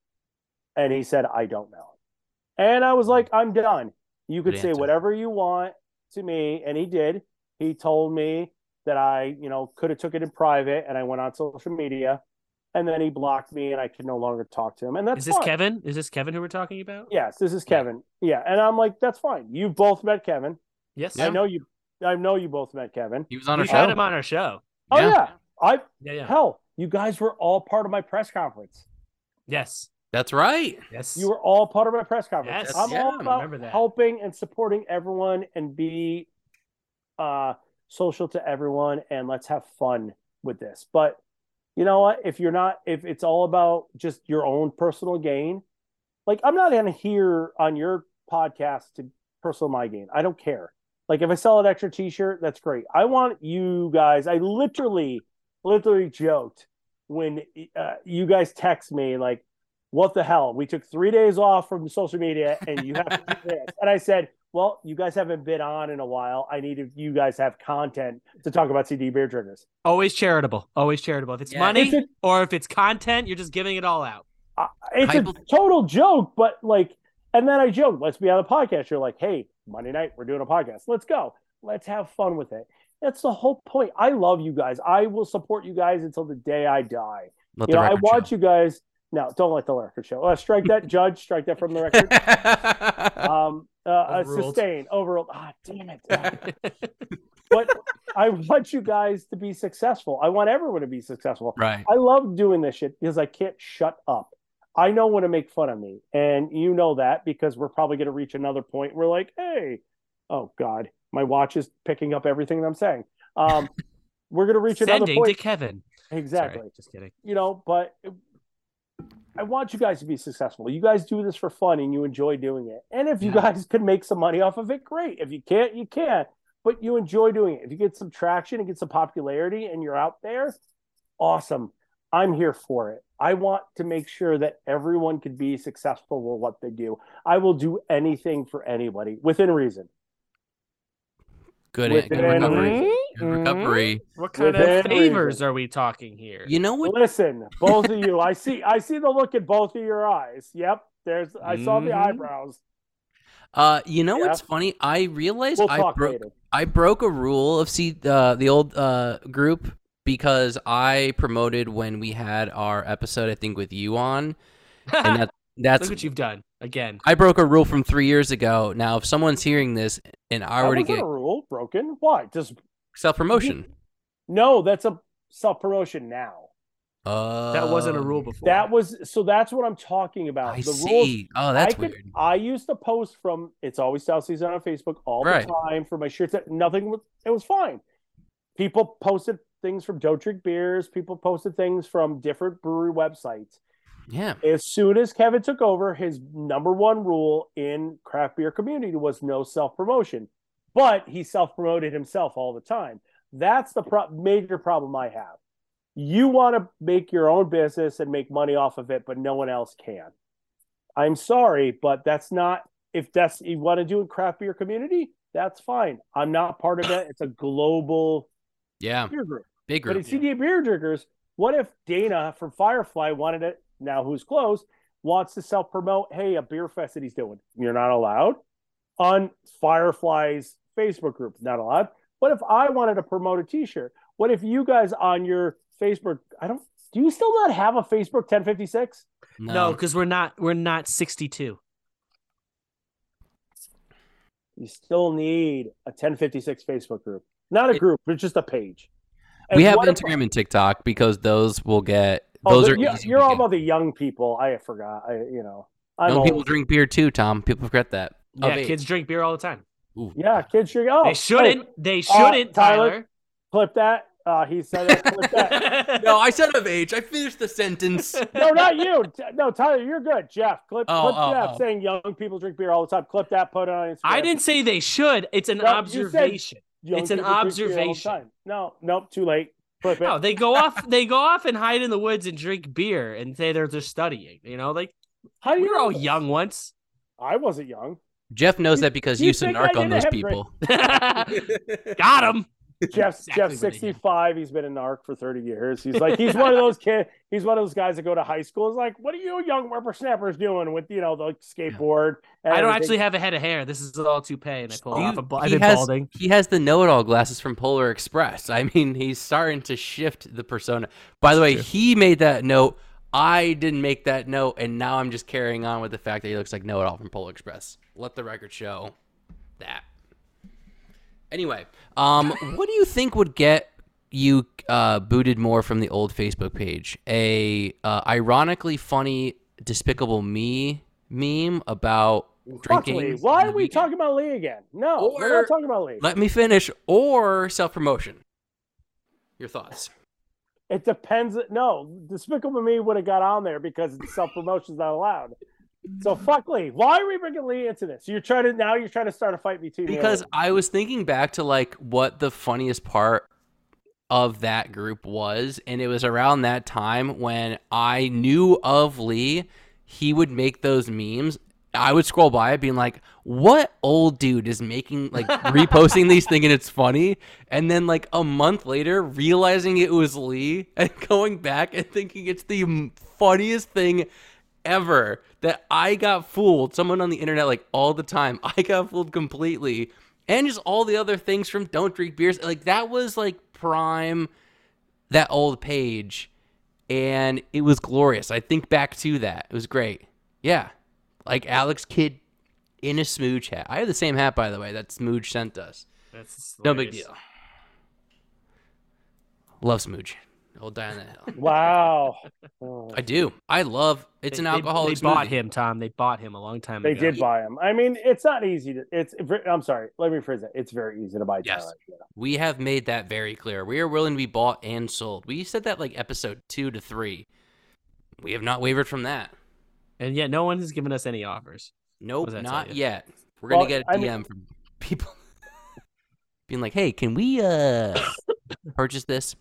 And he said, I don't know. And I was hmm. like, I'm done. You could Good say answer. whatever you want to me. And he did. He told me that I, you know, could have took it in private and I went on social media and then he blocked me and I could no longer talk to him. And that's Is this fine. Kevin? Is this Kevin who we're talking about? Yes, this is Kevin. Yeah. And I'm like, that's fine. You both met Kevin. Yes. I know you I know you both met Kevin. He was on our We've show. had him on our show. Oh Yeah. yeah. I Yeah, yeah. hell, you guys were all part of my press conference. Yes. That's right. Yes. You were all part of my press conference. Yes, I'm yeah, all about helping and supporting everyone and be uh social to everyone and let's have fun with this. But you know what? If you're not if it's all about just your own personal gain, like I'm not gonna here on your podcast to personal my gain. I don't care. Like if I sell an extra t-shirt, that's great. I want you guys, I literally, literally joked when uh, you guys text me like, what the hell? We took three days off from social media and you have to do this. And I said, well, you guys haven't been on in a while. I need you guys have content to talk about CT beer drinkers. Always charitable. Always charitable. If it's Yeah. money It's a- or if it's content, you're just giving it all out. Uh, it's a Hypo- total joke, but like, and then I joke, let's be on a podcast. You're like, hey, Monday night, we're doing a podcast. Let's go. Let's have fun with it. That's the whole point. I love you guys. I will support you guys until the day I die. Let you know, I record want show. you guys. No, don't let the record show. Uh, strike that, judge. Strike that from the record. Um, uh, uh, sustain, overall. Ah, damn it. But I want you guys to be successful. I want everyone to be successful. Right. I love doing this shit because I can't shut up. I know when to make fun of me, and you know that because we're probably going to reach another point. Where like, hey, oh god, my watch is picking up everything that I'm saying. Um, we're going to reach another Sending to point. Kevin. Exactly. Sorry, just kidding. You know, but I want you guys to be successful. You guys do this for fun and you enjoy doing it. And if you Yeah. guys can make some money off of it, great. If you can't, you can't. But you enjoy doing it. If you get some traction and get some popularity and you're out there, awesome. I'm here for it. I want to make sure that everyone can be successful with what they do. I will do anything for anybody within reason. Good, Within good recovery. Reason. Recovery. What kind Within of favors reason. are we talking here? You know what? Listen, both of you. I see. I see the look in both of your eyes. Yep. There's. I saw the Mhm. eyebrows. Uh, you know Yeah. what's funny? I realized We'll I broke later. I broke a rule of see uh, the old uh, group because I promoted when we had our episode I think with you on, and that that's Look what you've done again. I broke a rule from three years ago. Now, if someone's hearing this and I That were to get a rule broken. Why? Just self promotion, no. That's a self promotion now. uh, That wasn't a rule before. That was so. That's what I'm talking about. I the see. rules. oh, that's I could, weird. I used to post from It's Always South Season on Facebook all Right. the time for my shirts. That nothing was. It was fine. People posted things from Don't Beers. People posted things from different brewery websites. Yeah, As soon as Kevin took over, his number one rule in craft beer community was no self promotion. But he self promoted himself all the time. That's the pro- major problem I have. You want to make your own business and make money off of it, but no one else can. I'm sorry, but that's not if that's you want to do in craft beer community, that's fine. I'm not part of it. It's a global yeah, beer group. big But group. in CDA Beer Drinkers, what if Dana from Firefly wanted it now who's closed wants to self promote, hey, a beer fest that he's doing? You're not allowed on Firefly's Facebook group. Not allowed. What if I wanted to promote a t-shirt? What if you guys on your Facebook, I don't do you still not have a Facebook 1056? no, because we're not we're not 62. You still need a 1056 Facebook group. Not a It- group, but just a page. we have what if- Instagram and TikTok because those will get Oh, those are you- easy you're all get. about the young people. I forgot. I you know. I'm Young people drink beer too, Tom. People forget that. Yeah, kids drink beer all the time. Ooh. Yeah, kids should go. they shouldn't. they uh, shouldn't, Tyler? Tyler. Clip that. Uh, he said that. Clip that. No, I said of age. I finished the sentence. no, not you. No, Tyler, you're good. Jeff, clip, Oh, clip oh, Jeff oh. saying young people drink beer all the time. Clip that. Put it on Instagram. I didn't say they should. It's an No, observation. It's an people drink beer all the observation. No, nope. Too late. Clip it. No, they go off. They go off and hide in the woods and drink beer and say they're just studying. You know, like How do we you were all this? young once. I wasn't young. Jeff knows You- that because you you used to narc on those people. Got him. Jeff, Exactly Jeff's what I did. 65. He's been a narc for 30 years. He's like, he's one of those kid. He's one of those guys that go to high school. Is like, what are you young whippersnappers doing with you know the skateboard? and I don't everything?" actually have a head of hair. This is all toupee, and I pull You- off a. bu- I've he been has balding. he has the know-it-all glasses from Polar Express. I mean, he's starting to shift the persona. By the way, True. he made that note. I didn't make that note, and now I'm just carrying on with the fact that he looks like know-it-all from Polar Express. Let the record show that. Anyway, um, what do you think would get you uh, booted more from the old Facebook page? A uh, ironically funny "Despicable Me" meme about drinking. Lee. Why are we talking about Lee again? No, we're not talking about Lee. Let me finish. Or self promotion. Your thoughts? It depends. No, Despicable Me would have got on there because self promotion is not allowed. So fuck Lee. Why are we bringing Lee into this? You're trying to now. You're trying to start a fight between Because. I was thinking back to like what the funniest part of that group was, and it was around that time when I knew of Lee. He would make those memes. I would scroll by it being like, what old dude is making like reposting these thinking it's funny? And then like a month later realizing it was Lee and going back and thinking it's the funniest thing ever that I got fooled. Someone on the internet like all the time. I got fooled completely. And just all the other things from Don't Drink Beers. Like that was like prime that old page and it was glorious. I think back to that. It was great. Yeah. Like Alex Kidd in a smooch hat. I have the same hat by the way that Smooch sent us. That's No big deal. Love smooch. I'll die on that hill. Wow. Oh. I do. I love. It's They- an they- alcoholic. They, bought smoothie. him, Tom. They bought him a long time ago. They ago. did buy him. I mean, it's not easy to. It's. I'm sorry. Let me phrase it. It's very easy to buy Yes. Twilight. Yeah. We have made that very clear. We are willing to be bought and sold. We said that like episode two to three. We have not wavered from that. And yet, no one has given us any offers. Nope, not yet. We're Well, gonna get a DM mean- from people being like, "Hey, can we uh purchase this?"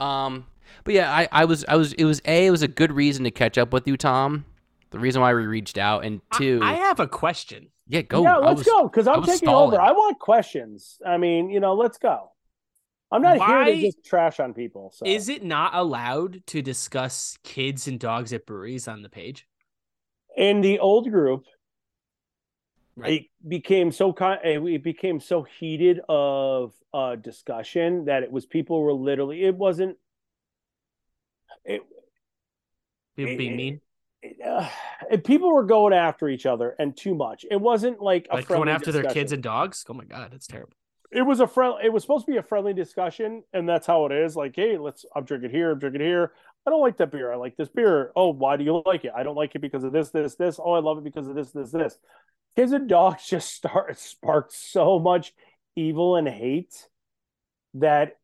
Um, but yeah, I, I was, I was, it was a, it was a good reason to catch up with you, Tom. The reason why we reached out, and two, I, have a question. yeah, go. yeah, let's was- go because I I'm was taking over. I want questions. I mean, you know, let's go. I'm not here to just trash on people. So Is it not allowed to discuss kids and dogs at breweries on the page? in the old group, Right. it became so con- it became so heated of uh discussion that it was people were literally it wasn't it, People being mean, it, uh, people were going after each other and too much it wasn't like a like going after their kids and dogs. Oh my god, that's terrible. it was a friend it was supposed to be a friendly discussion and that's how it is like hey let's i'm drinking here i'm drinking here i don't like that beer. I like this beer. Oh why do you like it? I don't like it because of this this this. Oh i love it because of this this this. Kids and dogs just start sparked so much evil and hate that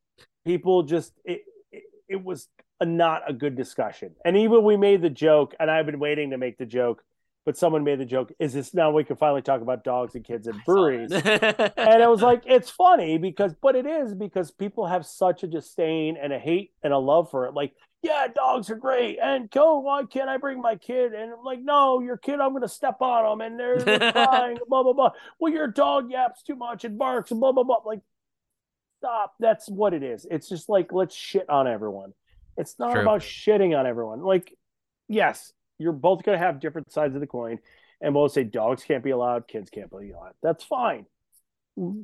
people just it, it, it was a, not a good discussion. And even we made the joke and i've been waiting to make the joke but someone made the joke is this now we can finally talk about dogs and kids and breweries. And it was like it's funny because but it is because people have such a disdain and a hate and a love for it. Like yeah dogs are great. And go why can't i bring my kid? And I'm like no your kid i'm going to step on them and they're, they're crying blah blah blah. Well your dog yaps too much and barks and blah blah blah. Like stop. That's what it is. It's just like let's shit on everyone. It's not True. about shitting on everyone. Like yes you're both going to have different sides of the coin. And both say dogs can't be allowed kids can't be allowed. That's fine. Mm-hmm.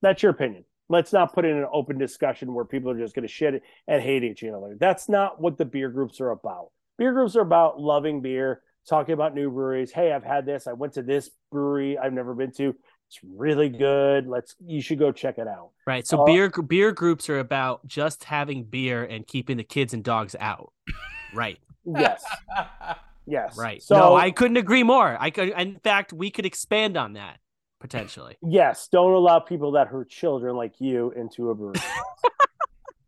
That's your opinion. Let's not put in an open discussion where people are just going to shit and hate each other. That's not what the beer groups are about. Beer groups are about loving beer, talking about new breweries. Hey, I've had this. I went to this brewery I've never been to. It's really good. Let's. You should go check it out. Right. So Uh, beer beer groups are about just having beer and keeping the kids and dogs out. Right. Yes. Yes. Right. So no, I couldn't agree more. I could in fact we could expand on that potentially. yes, don't allow people that hurt children like you into a brewery.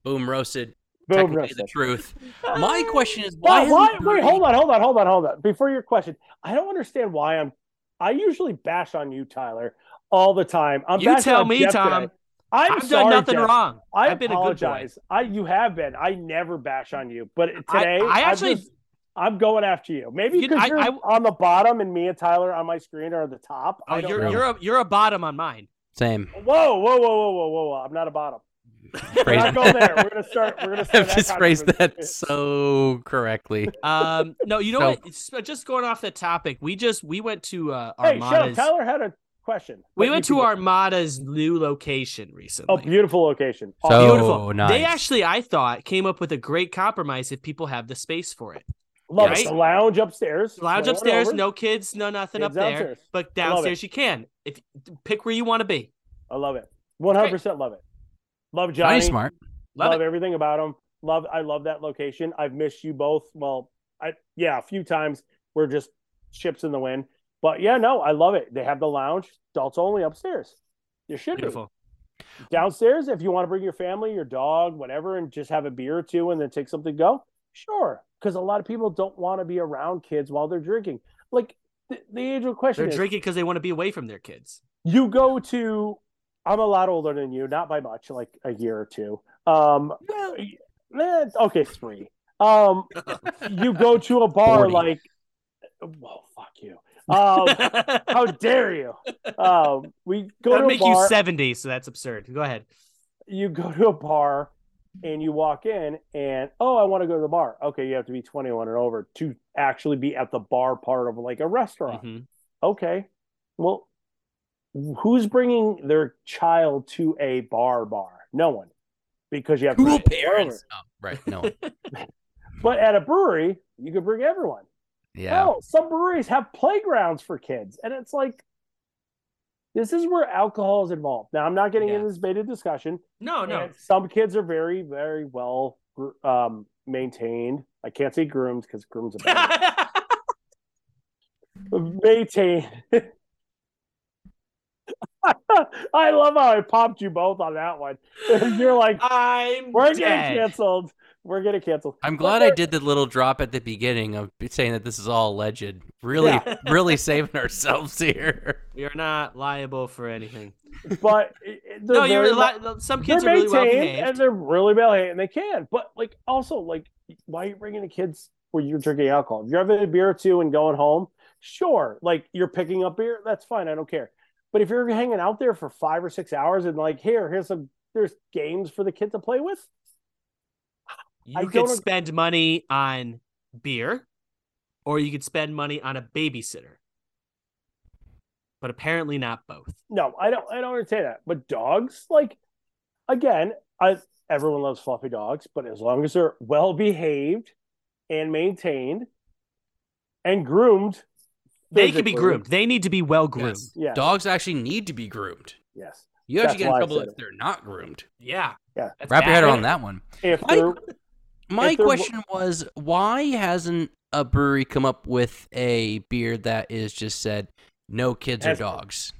Boom, roasted. Boom, roasted. the truth. My question is Why? why? wait, hold on, hold on, hold on, hold on. Before your question, I don't understand why I'm. I usually bash on you, Tyler, all the time. I'm You tell me, Jeff Tom. today. I'm I've sorry, done nothing Jeff. wrong. I I've been a good boy. apologize. I you have been. I never bash on you, but today I I'm actually- just- I'm going after you. Maybe you, I, you're I- on the bottom and me and Tyler on my screen are at the top. Oh, I don't you're know. you're a you're a bottom on mine. Same. Whoa, whoa, whoa, whoa, whoa, whoa, whoa! I'm not a bottom. We're Phrase- not going there. We're gonna start. We're gonna start. I've that just phrased that so correctly. Um, no, you know So- what? It's- just going off the topic, we just we went to uh, Hey, shut Tyler had a question. we But went to can- Armada's new location recently. Oh, beautiful location. So- Awesome. Beautiful. nice. They actually, I thought, came up with a great compromise if people have the space for it. Love Right? it. The lounge upstairs. Lounge upstairs, no kids, no nothing Kids up there. downstairs. But I love it. downstairs you can. If pick where you want to be. I love it. One hundred percent love it. Love Johnny. Johnny Smart. Love, love everything about him. Love. I love that location. I've missed you both. Well, I yeah, a few times. We're just ships in the wind. But yeah, no, I love it. They have the lounge, adults only upstairs. You should Beautiful. be downstairs if you want to bring your family, your dog, whatever, and just have a beer or two and then take something to go. Sure, because a lot of people don't want to be around kids while they're drinking. Like the, the age old question They're is, drinking because they want to be away from their kids. you go to i'm a lot older than you not by much like a year or two um eh, okay three um you go to a bar 40. like well fuck you um how dare you um we go That'd to a make bar you 70, so that's absurd. Go ahead. you go to a bar and you walk in and oh i want to go to the bar okay you have to be 21 and over to actually be at the bar part of like a restaurant Mhm. okay well who's bringing their child to a bar bar no one because you have Cool parents. Oh, right. No. but at a brewery you could bring everyone Yeah. Hell, some breweries have playgrounds for kids and it's like this is where alcohol is involved. Now, I'm not getting Yeah. into this beta discussion. No, no. Some kids are very, very well um, maintained. I can't say groomed because groomed a bad maintained. I love how I popped you both on that one. You're like, I'm we're getting canceled. We're gonna cancel. I'm But glad I did the little drop at the beginning of saying that this is all alleged. Really, Yeah. really saving ourselves here. You're not liable for anything. But it- it- they're No, you're very li- some kids are really well behaved. and they're really well behaved and they can. But like also like why are you bringing the kids where you're drinking alcohol? If you're having a beer or two and going home, sure. Like you're picking up beer, that's fine. I don't care. But if you're hanging out there for five or six hours and like here, here's some there's games for the kid to play with. You I could don't ag- spend money on beer, or you could spend money on a babysitter. But apparently not both. No, I don't I don't understand that. But dogs, like again, I everyone loves fluffy dogs, but as long as they're well behaved and maintained and groomed, They could be groomed. They need to be well groomed. Yes. Yeah. Dogs actually need to be groomed. Yes. You actually That's get in trouble if they're not groomed. Yeah. Yeah. That's Wrap your head around that one. If they're My question was, why hasn't a brewery come up with a beer that is just said no kids or dogs?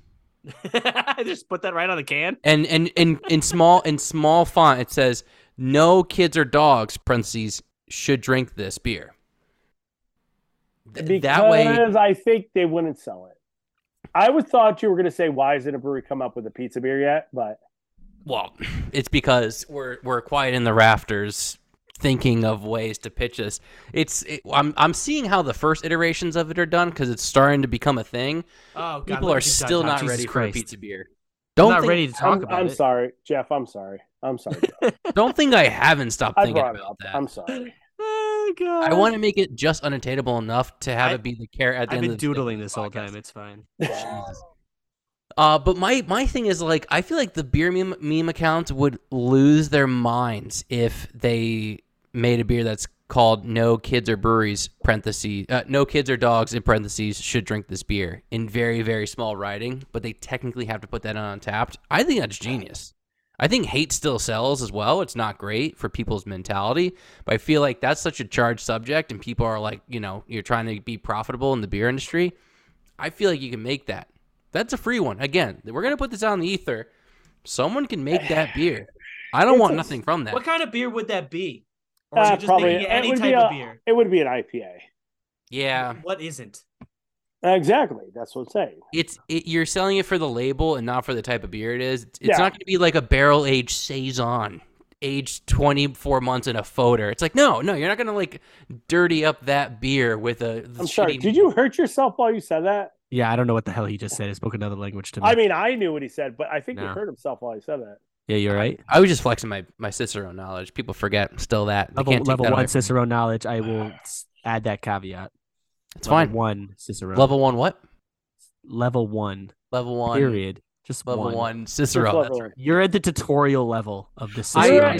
Just put that right on the can. And and in in small in small font it says no kids or dogs parentheses should drink this beer. Th- because that way I think they wouldn't sell it. I would thought you were going to say, "Why isn't a brewery come up with a pizza beer yet?" But Well, it's because we're we're quiet in the rafters, thinking of ways to pitch this. It's it, I'm I'm seeing how the first iterations of it are done because it's starting to become a thing. Oh, God, People are still Dun Dun. not Jesus ready for Christ. a pizza beer. I'm Don't think, ready to talk I'm, about I'm it. sorry, Jeff. I'm sorry. I'm sorry. Jeff. don't think I haven't stopped I thinking about that. I'm sorry. Oh, God. I want to make it just unattainable enough to have I- it be the care at the I've end been of the stick doodling of the this whole time. It's fine. Uh, but my my thing is like I feel like the beer meme, meme accounts would lose their minds if they made a beer that's called "No Kids or Breweries" parentheses uh, "No Kids or Dogs" in parentheses should drink this beer in very very small writing, but they technically have to put that on Untappd. I think that's genius. I think hate still sells as well. It's not great for people's mentality, but I feel like that's such a charged subject, and people are like, you know, you're trying to be profitable in the beer industry. I feel like you can make that. That's a free one. Again, we're gonna put this out in the ether. Someone can make that beer. I don't It's want a- nothing from that. What kind of beer would that be? Or are Uh, you just probably making it would type be of a- beer? It would be an IPA. Yeah, What isn't? Exactly. That's what I'm saying. it's it, you're selling it for the label and not for the type of beer it is. It's, it's Yeah. not going to be like a barrel aged saison, aged 24 months in a foeder. It's like no, no, you're not going to like dirty up that beer with a. I'm sorry. Did you hurt yourself while you said that? Yeah, I don't know what the hell he just said. He spoke another language to me. I mean, I knew what he said, but I think he hurt himself while he said that. Yeah, you're right. I was just flexing my my Cicerone knowledge. People forget still that They Level, can't level that one from me. Cicero knowledge. I will add that caveat. It's fine. level fine. One Cicero. Level one, what? level one. Level one. Period. Just Level one. one. Just Cicero. level That's one. right. You're at the tutorial level of the I- Cicero, I-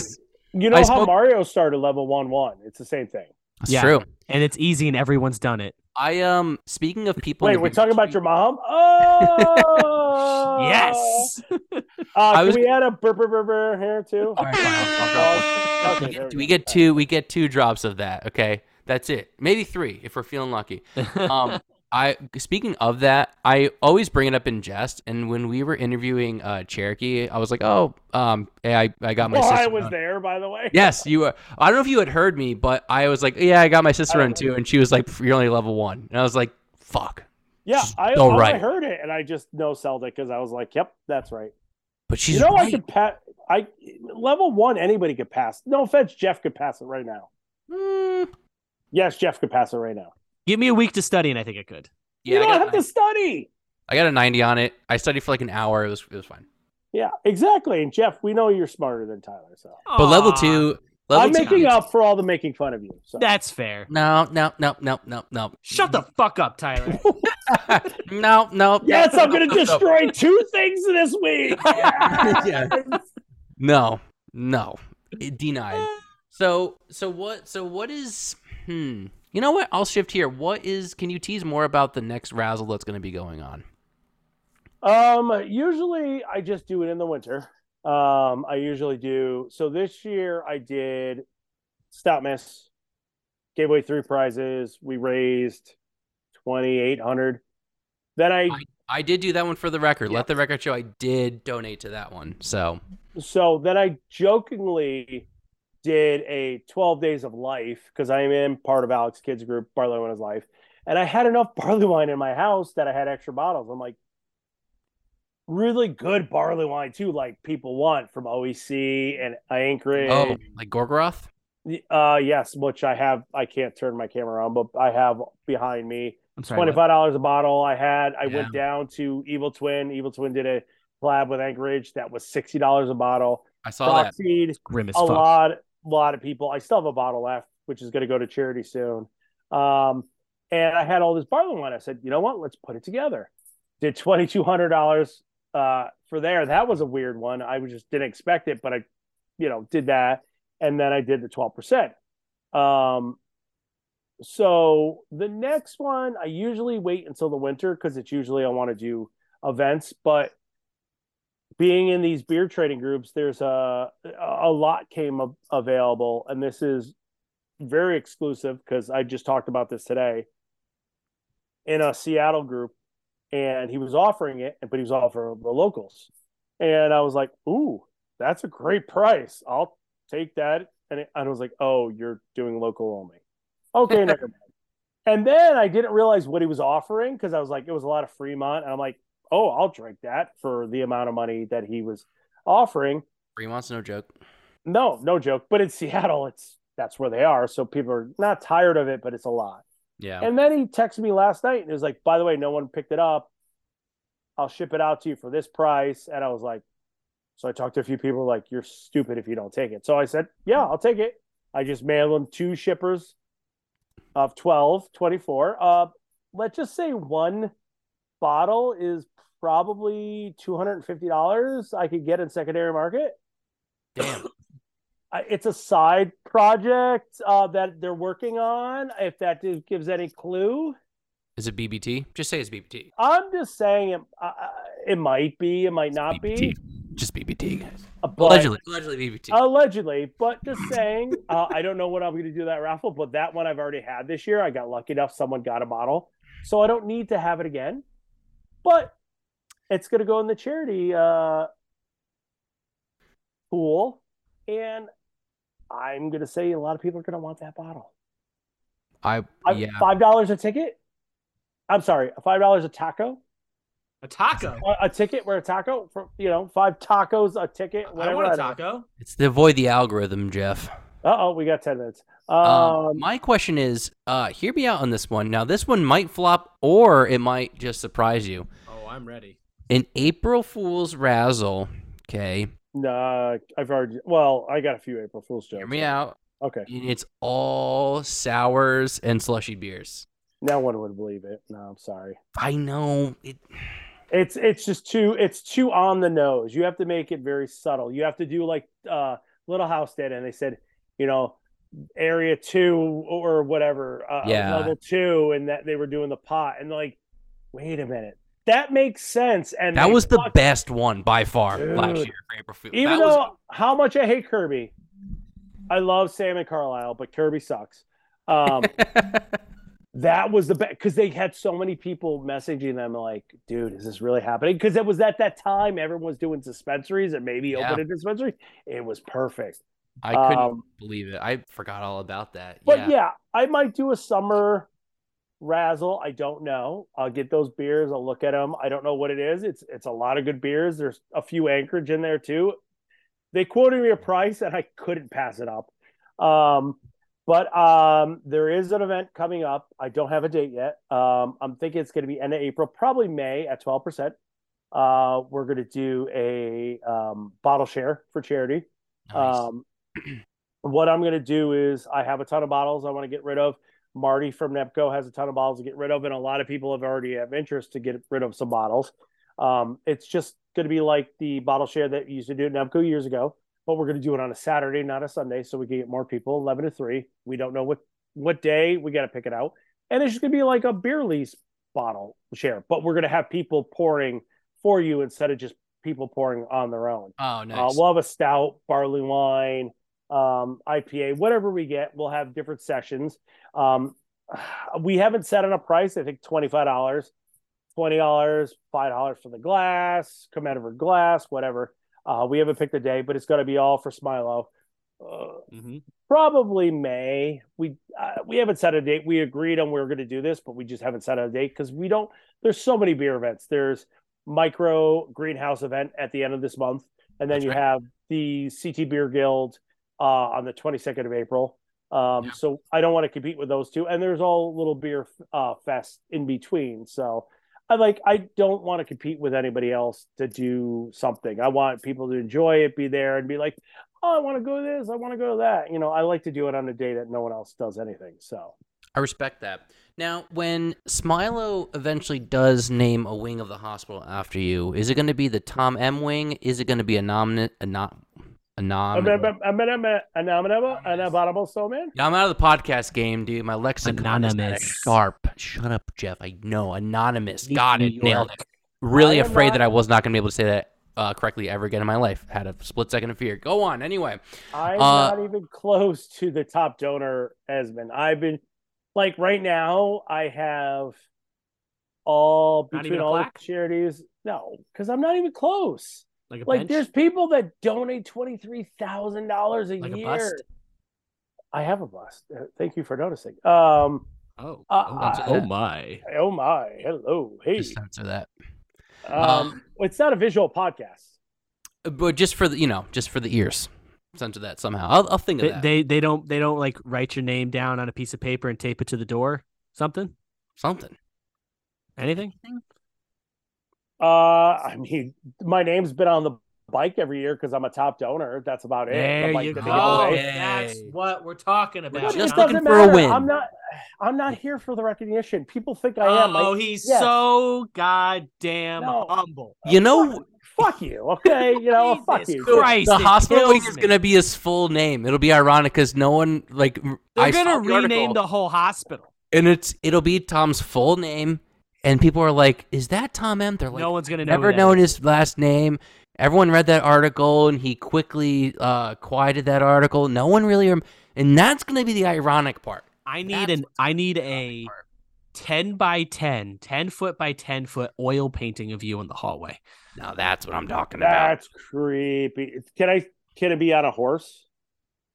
You know I how spoke- Mario started level one one? It's the same thing. That's Yeah. true. and it's easy, and everyone's done it. I um speaking of people. Wait, we're talking about your mom? Oh, Yes. Uh, I can was- we add a burr burr burr burr here too? All right, fine, I'll- I'll drop one. Okay, we, there get, we we get two. We get two drops of that. Okay, that's it. Maybe three if we're feeling lucky. Um, I speaking of that, I always bring it up in jest. And when we were interviewing uh, Cherokee, I was like, "Oh, um, hey, I I got my Well, sister." I was on." there, by the way. Yes, you were. I don't know if you had heard me, but I was like, "Yeah, I got my sister I on too," and she was like, "You're only level one," and I was like, "Fuck." Yeah, I, so oh, I right. heard it, and I just no sold it because I was like, "Yep, that's right." But she's you know, I could pass. I level one, anybody could pass. No offense, Jeff could pass it right now. Mm, Yes, Jeff could pass it right now. Give me a week to study, and I think I could. yeah, you I don't got, have to study. I got a ninety on it. I studied for like an hour. It was it was fine. Yeah, exactly. And Jeff, we know you're smarter than Tyler, so But level two, level I'm two, making up for all the making fun of you. So That's fair. No, no, no, no, no, no. Shut the fuck up, Tyler. no, no. yes, no, I'm going to no, destroy two things this week. Yeah. No, no, It- denied. So, so what? So what is? Hmm. You know what? I'll shift here. What is? Can you tease more about the next razzle that's going to be going on? Um, usually I just do it in the winter. Um, I usually do. So this year I did Stout Miss, gave away three prizes. We raised twenty eight hundred. Then I, I did do that one for the record. Yeah. Let the record show I did donate to that one. So so then I jokingly did a twelve days of life because I am in part of Alex Kids group, Barley Wine is Life, and I had enough barley wine in my house that I had extra bottles. I'm like, really good barley wine too, like people want from OEC and Anchorage. oh, like Gorgoroth. Uh, yes, which I have. I can't turn my camera on, but I have behind me. I'm sorry. Twenty five dollars a bottle. I had. I Yeah. went down to Evil Twin. Evil Twin did a collab with Anchorage that was sixty dollars a bottle. I saw that. Grim as a fuck. lot, lot of people. I still have a bottle left, which is going to go to charity soon. Um, and I had all this barley wine. I said, you know what? Let's put it together. Did twenty two hundred dollars uh, for there. That was a weird one. I just didn't expect it, but I, you know, did that, and then I did the twelve percent. Um, so the next one, I usually wait until the winter because it's usually I want to do events, but being in these beer trading groups, there's a a lot came av- available, and this is very exclusive because I just talked about this today in a Seattle group, and he was offering it, but he was offering the locals, and I was like, "Ooh, that's a great price. I'll take that." And I was like, "Oh, you're doing local only." Okay, never mind. And then I didn't realize what he was offering because I was like, it was a lot of Fremont, and I'm like, "Oh, I'll drink that for the amount of money that he was offering." Fremont's no joke. No, no joke. But in Seattle, it's that's where they are. So people are not tired of it, but it's a lot. Yeah. And then he texted me last night and he was like, by the way, no one picked it up. I'll ship it out to you for this price. And I was like, so I talked to a few people like, you're stupid if you don't take it. So I said, yeah, I'll take it. I just mailed them two shippers of 12, 24. Uh, let's just say one bottle is probably $250 I could get in secondary market. Damn. It's a side project uh, that they're working on. If that gives- any clue, Is it BBT? Just say it's BBT. I'm just saying it. Uh, it might be, it might not BBT. be. Just BBT, guys. uh, But, Allegedly. Allegedly BBT. allegedly, but just saying. Uh, I don't know what I'm going to do that raffle, but that one I've already had this year. I got lucky enough; someone got a bottle, so I don't need to have it again. But it's going to go in the charity uh, pool, and I'm going to say a lot of people are going to want that bottle. I I- yeah. Five dollars a ticket. I'm sorry, five dollars a taco. A taco. A, a ticket where a taco for you know five tacos a ticket. I want a taco. It's to avoid the algorithm, Jeff. Uh oh, we got ten minutes. Um, Um, my question is, uh, hear me out on this one. Now, this one might flop, or it might just surprise you. Oh, I'm ready. An April Fool's razzle. Okay, nah, I've already. Well, I got a few April Fool's jokes. hear me out. Okay, And It's all sours and slushy beers. no one would believe it. No, I'm sorry. I know it. It's it's just too it's too on the nose. You have to make it very subtle. You have to do like uh Little House did, and they said, you know, area two or whatever, uh, Yeah. level two, and that they were doing the pot, and like, wait a minute, that makes sense. And That was the best one by far last year. Even That was- though how much I hate Kirby, I love Sam and Carlisle, but Kirby sucks. Um, that was the best because they had so many people messaging them like, "Dude, is this really happening?" Because it was at that time everyone was doing dispensaries and maybe Yeah. opening dispensaries. It was perfect. I couldn't um, believe it. I forgot all about that. But yeah. yeah. I might do a summer razzle. I don't know. I'll get those beers. I'll look at them. I don't know what it is. It's it's a lot of good beers. There's a few Anchorage in there too. They quoted me a price and I couldn't pass it up. Um, but um, there is an event coming up. I don't have a date yet. Um, I'm thinking it's going to be end of April, probably May at 12%. Uh, we're going to do a um, bottle share for charity. Nice. Um, what I'm going to do is I have a ton of bottles I want to get rid of. Marty from Nepco has a ton of bottles to get rid of, and a lot of people have already have interest to get rid of some bottles. Um, it's just going to be like the bottle share that we used to do at Nepco years ago, but we're going to do it on a Saturday, not a Sunday, so we can get more people. Eleven to three. We don't know what what day. We got to pick it out, and it's just going to be like a beer lease bottle share, but we're going to have people pouring for you instead of just people pouring on their own. Oh, Uh, nice. we'll have a stout, barley wine, um, IPA, whatever we get. We'll have different sessions. Um, we haven't set on a price. I think twenty five dollars, twenty dollars, five dollars for the glass, come out of her glass, whatever. Uh, we haven't picked a day, but it's going to be all for Smilow. Uh, Mhm. probably May. We uh, we haven't set a date. We agreed on we were going to do this, but we just haven't set a date because we don't. There's so many beer events. There's micro greenhouse event at the end of this month, and then That's you right. have the CT Beer Guild uh, on the 22nd of April. Um, Yeah. So I don't want to compete with those two, and there's all little beer uh, fest in between. So I like I don't want to compete with anybody else to do something. I want people to enjoy it, be there, and be like, oh, I want to go to this, I want to go to that. You know, I like to do it on a day that no one else does anything. So I respect that. Now, when Smilow eventually does name a wing of the hospital after you, is it going to be the Tom M wing? Is it going to be a nominate a not a nom? man. Yeah, I'm out of the podcast game, dude. My lexicon is not Anonymous. sharp. Shut up, Jeff. I know. Anonymous. New Got it. York. Nailed it. Really I am afraid not- that I was not going to be able to say that uh, correctly ever again in my life. Had a split second of fear. Go on. Anyway, I'm Uh, not even close to the top donor, Esmond. I've been like right now, I have all Not between even a all the plaque? charities. No, because I'm not even close. Like a Like bench? there's people that donate twenty three thousand dollars a Like a year. bust? I have a bust. Uh, Thank you for noticing. Um. Oh, Uh, oh, uh, oh my. Oh my. Hello. Hey. just censor that. Um. It's not a visual podcast. But just for the, you know, just for the ears, censor that somehow. I'll, I'll think of They, that. they they don't they don't like write your name down on a piece of paper and tape it to the door. Something? Something. Anything? Uh. I mean, my name's been on the bike every year because I'm a top donor. That's about it. There bike you go. give That's what we're talking We're about. Just looking for a win. I'm not. I'm not here for the recognition. People think I am. Oh, Like, he's yes. so goddamn No. humble. You know, fuck you. Okay. You know. fuck you. Christ. the hospital wing is going to be his full name. It'll be ironic because no one like They're I saw gonna the rename article, the whole hospital. and it's it'll be Tom's full name, and people are like, "Is that Tom M?" They're like, no one's gonna know. never who that known his last name. Everyone read that article, and he quickly uh, quieted that article. No one really, rem- and that's going to be the ironic part. I need That's an. I need a part. ten by 10, 10 foot by ten foot oil painting of you in the hallway. Now that's what I'm talking about. That's creepy. Can I? Can it be on a horse?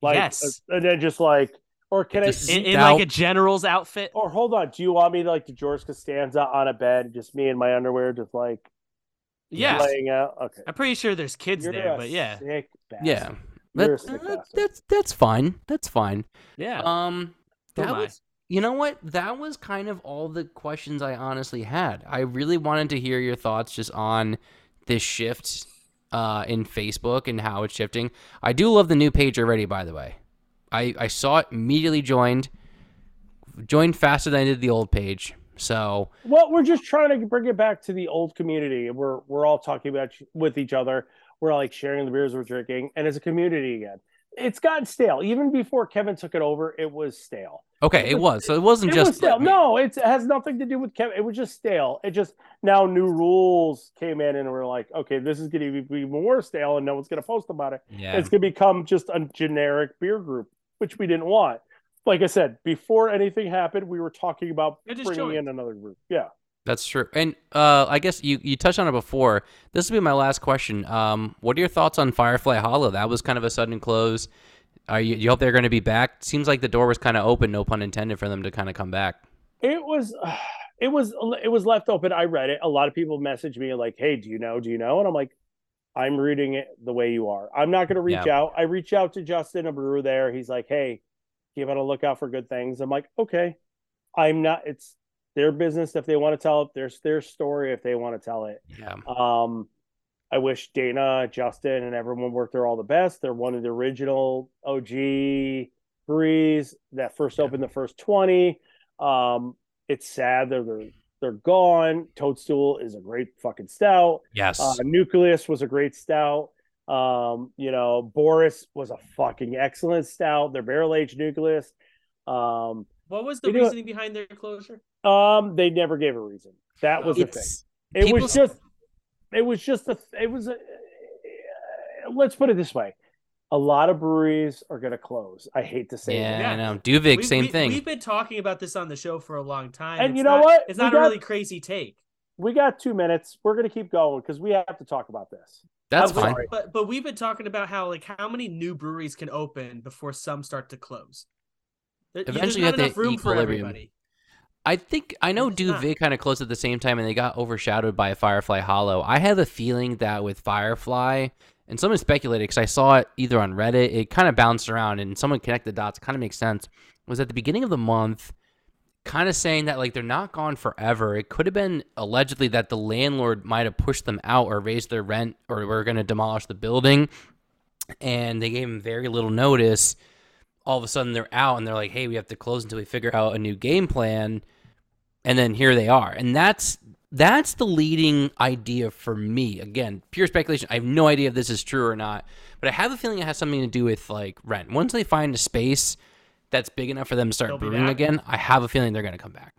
Like, Yes. uh, and then just like, or can Just- I? In, in like a general's outfit. Or hold on. Do you want me to like to George Costanza on a bed, just me in my underwear, just like Yeah, laying out? Okay. I'm pretty sure there's kids You're there, but yeah, sick yeah, You're That- sick that- that's that's fine. That's fine. yeah. Um, that am I? was you know what? That was kind of all the questions I honestly had. I really wanted to hear your thoughts just on this shift uh, in Facebook and how it's shifting. I do love the new page already, by the way. I, I saw it immediately joined, joined faster than I did the old page. So Well, we're just trying to bring it back to the old community. We're we're all talking about with each other. We're like sharing the beers we're drinking, and as a community again. It's gotten stale. Even before Kevin took it over, it was stale. okay, it was. So it wasn't It just was stale. No, it's, it has nothing to do with Kevin. It was just stale. It just now new rules came in, and we're like, okay, this is going to be more stale, and no one's going to post about it. Yeah. It's going to become just a generic beer group, which we didn't want. Like I said, before anything happened, we were talking about I bringing joined. in another group. Yeah. That's true. And uh, I guess you, you touched on it before. This will be my last question. Um, what are your thoughts on Firefly Hollow? That was kind of a sudden close. Are you, you hope they're going to be back? Seems like the door was kind of open, no pun intended, for them to kind of come back. It was, it was, it was left open. I read it. A lot of people messaged me like, "Hey, do you know? Do you know?" And I'm like, "I'm reading it the way you are. I'm not going to reach out." I reach out to Justin, a brewer there. He's like, "Hey, give it a look out for good things." I'm like, "Okay." I'm not. It's their business if they want to tell it. There's their story if they want to tell it. Yeah. Um, I wish Dana, Justin, and everyone worked there all the best. They're one of the original OG breweries that first Yeah. opened the first 20. Um, it's sad they're, they're they're gone. Toadstool is a great fucking stout. Yes. Uh, Nucleus was a great stout. Um, you know, Boris was a fucking excellent stout. Their barrel aged Nucleus. Um, What was the You know- reasoning behind their closure? um, they never gave a reason. That was the thing. It was just it was just a. It was a. Let's put it this way: a lot of breweries are going to close. I hate to say Yeah, that. I know. DuVig, We- same we- thing. We've been talking about this on the show for a long time. And It's you know not- what? It's We not got- a really crazy take. We got two minutes. We're going to keep going because we have to talk about this. That's I'm fine. sorry. But but we've been talking about how like how many new breweries can open before some start to close. There- Eventually, not you have enough the room for equilibrium. everybody. I think I know It's not. DuVig kind of closed at the same time, and they got overshadowed by Firefly Hollow. I have a feeling that with Firefly, and someone speculated because I saw it either on Reddit, it kind of bounced around, and someone connected the dots. Kind of makes sense. Was at the beginning of the month, kind of saying that like they're not gone forever. It could have been allegedly that the landlord might have pushed them out or raised their rent, or were going to demolish the building, and they gave them very little notice all of a sudden they're out and they're like, hey, we have to close until we figure out a new game plan. And then here they are. And that's that's the leading idea for me. Again, pure speculation. I have no idea if this is true or not, but I have a feeling it has something to do with like rent. Once they find a space that's big enough for them to start They'll brewing again, I have a feeling they're going to come back.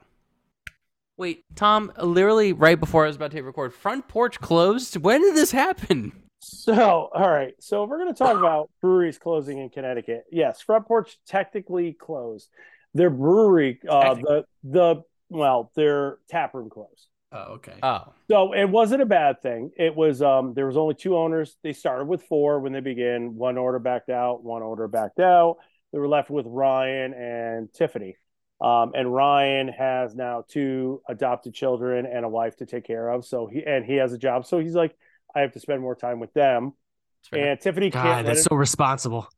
Wait, Tom, literally right before I was about to hit record, front porch closed. When did this happen? So, all right. So, if we're going to talk about breweries closing in Connecticut, yes, Front Porch technically closed. Their brewery, uh, the the well, their tap room closed. Oh, okay. Oh, So it wasn't a bad thing. It was um there was only two owners. They started with four when they began. One order backed out, one order backed out. They were left with Ryan and Tiffany. Um, and Ryan has now two adopted children and a wife to take care of. So he and he has a job. So he's like, I have to spend more time with them. it's. And Tiffany God, can't that's it- so responsible.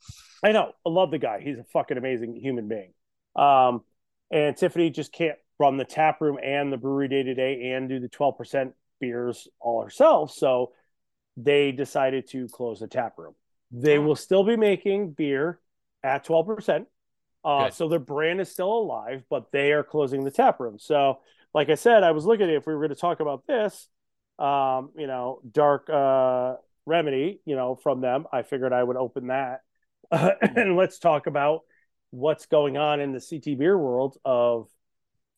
I know. I love the guy. He's a fucking amazing human being. Um, and Tiffany just can't run the tap room and the brewery day to day and do the 12% beers all ourselves. So they decided to close the tap room. They will still be making beer at 12%. Uh, so their brand is still alive, but they are closing the tap room. So, like I said, I was looking at if we were going to talk about this, um, you know, dark uh, remedy, you know, from them, I figured I would open that. and let's talk about what's going on in the CT beer world of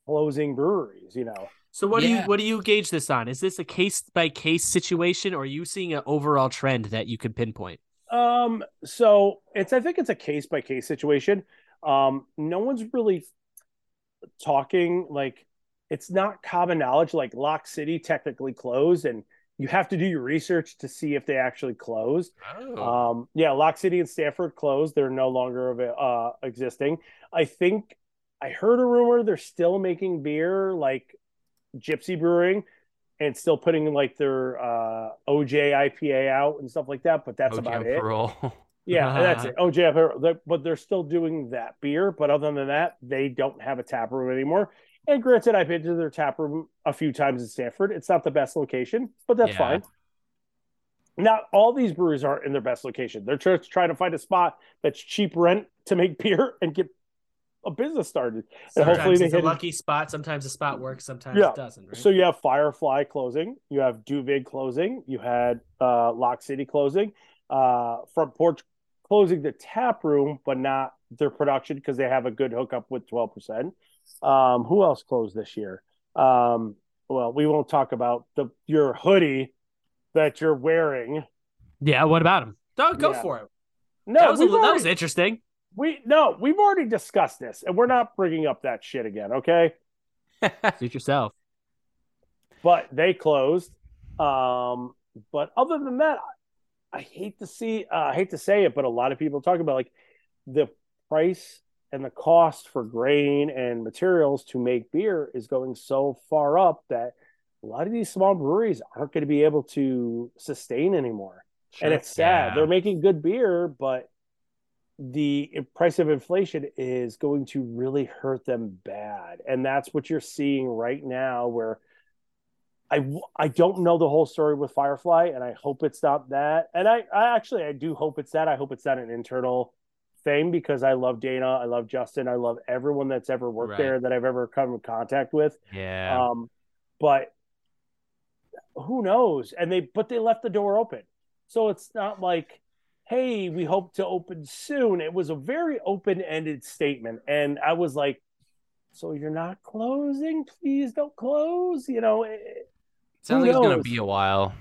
closing breweries, you know. So what do you what do you gauge this on? Is this a case by case situation, or are you seeing an overall trend that you can pinpoint? Um, so it's I think it's a case by case situation. Um, no one's really talking like it's not common knowledge. Like Lock City technically closed, and you have to do your research to see if they actually closed. Oh. Um, yeah, Lock City and Stamford closed. They're no longer of uh, existing. I think I heard a rumor they're still making beer like Gypsy Brewing and still putting like their uh, OJ IPA out and stuff like that. But that's OG about it. Yeah, that's it. OJ, but they're still doing that beer. But other than that, they don't have a tap room anymore. And granted, I've been to their tap room a few times in Stamford. It's not the best location, but that's Yeah. fine. Now, all these breweries aren't in their best location. They're just trying to find a spot that's cheap rent to make beer and get a business started. And hopefully Sometimes they it's a lucky spot. Sometimes the spot works. Sometimes Yeah. it doesn't. Right? So you have Firefly closing, you have DuVig closing, you had uh, Lock City closing, uh, Front Porch closing the tap room, but not their production because they have a good hookup with twelve percent. Um, who else closed this year? Um, well, we won't talk about the your hoodie that you're wearing. yeah. What about him? No, go Yeah. for it. No, that was a, we've that was interesting. We no, we've already discussed this, and we're not bringing up that shit again. Okay. Suit yourself. but they closed. Um, but other than that, I hate to see, uh, I hate to say it, but a lot of people talk about like the price and the cost for grain and materials to make beer is going so far up that a lot of these small breweries aren't going to be able to sustain anymore. And it's sad. Yeah. They're making good beer, but the price of inflation is going to really hurt them bad. And that's what you're seeing right now where I I don't know the whole story with Firefly and I hope it's not that. And I I actually I do hope it's that. I hope it's not an internal thing because I love Dana, I love Justin, I love everyone that's ever worked Right. there that I've ever come in contact with. yeah. Um, but who knows? And they but they left the door open. So it's not like, hey, we hope to open soon. It was a very open-ended statement. And I was like, so you're not closing? Please don't close. You know, eh, eh, it, Sounds who like it's gonna be a while.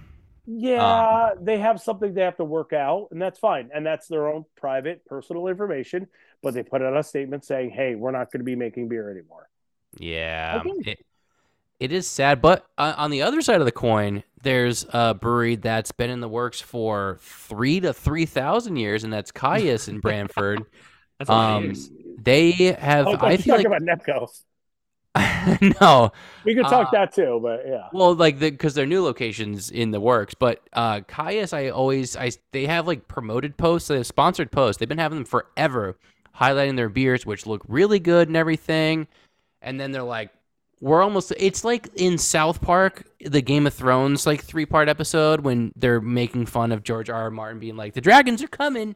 Yeah, ah. they have something they have to work out, and that's fine. And that's their own private, personal information. But they put out a statement saying, "Hey, we're not going to be making beer anymore." Yeah, Okay. it, it is sad. But uh, on the other side of the coin, there's a brewery that's been in the works for three to three thousand years, and that's Caius in Branford. That's a lot of um, they have. Oh, I feel talk like about Nepco. no. We could talk Uh, that too, but yeah. Well, like the because their new locations in the works, but uh Caius, I always I they have like promoted posts, they have sponsored posts. They've been having them forever, highlighting their beers, which look really good and everything. And then they're like, we're almost. It's like in South Park, the Game of Thrones like three part episode when they're making fun of George R. R. Martin being like, the dragons are coming.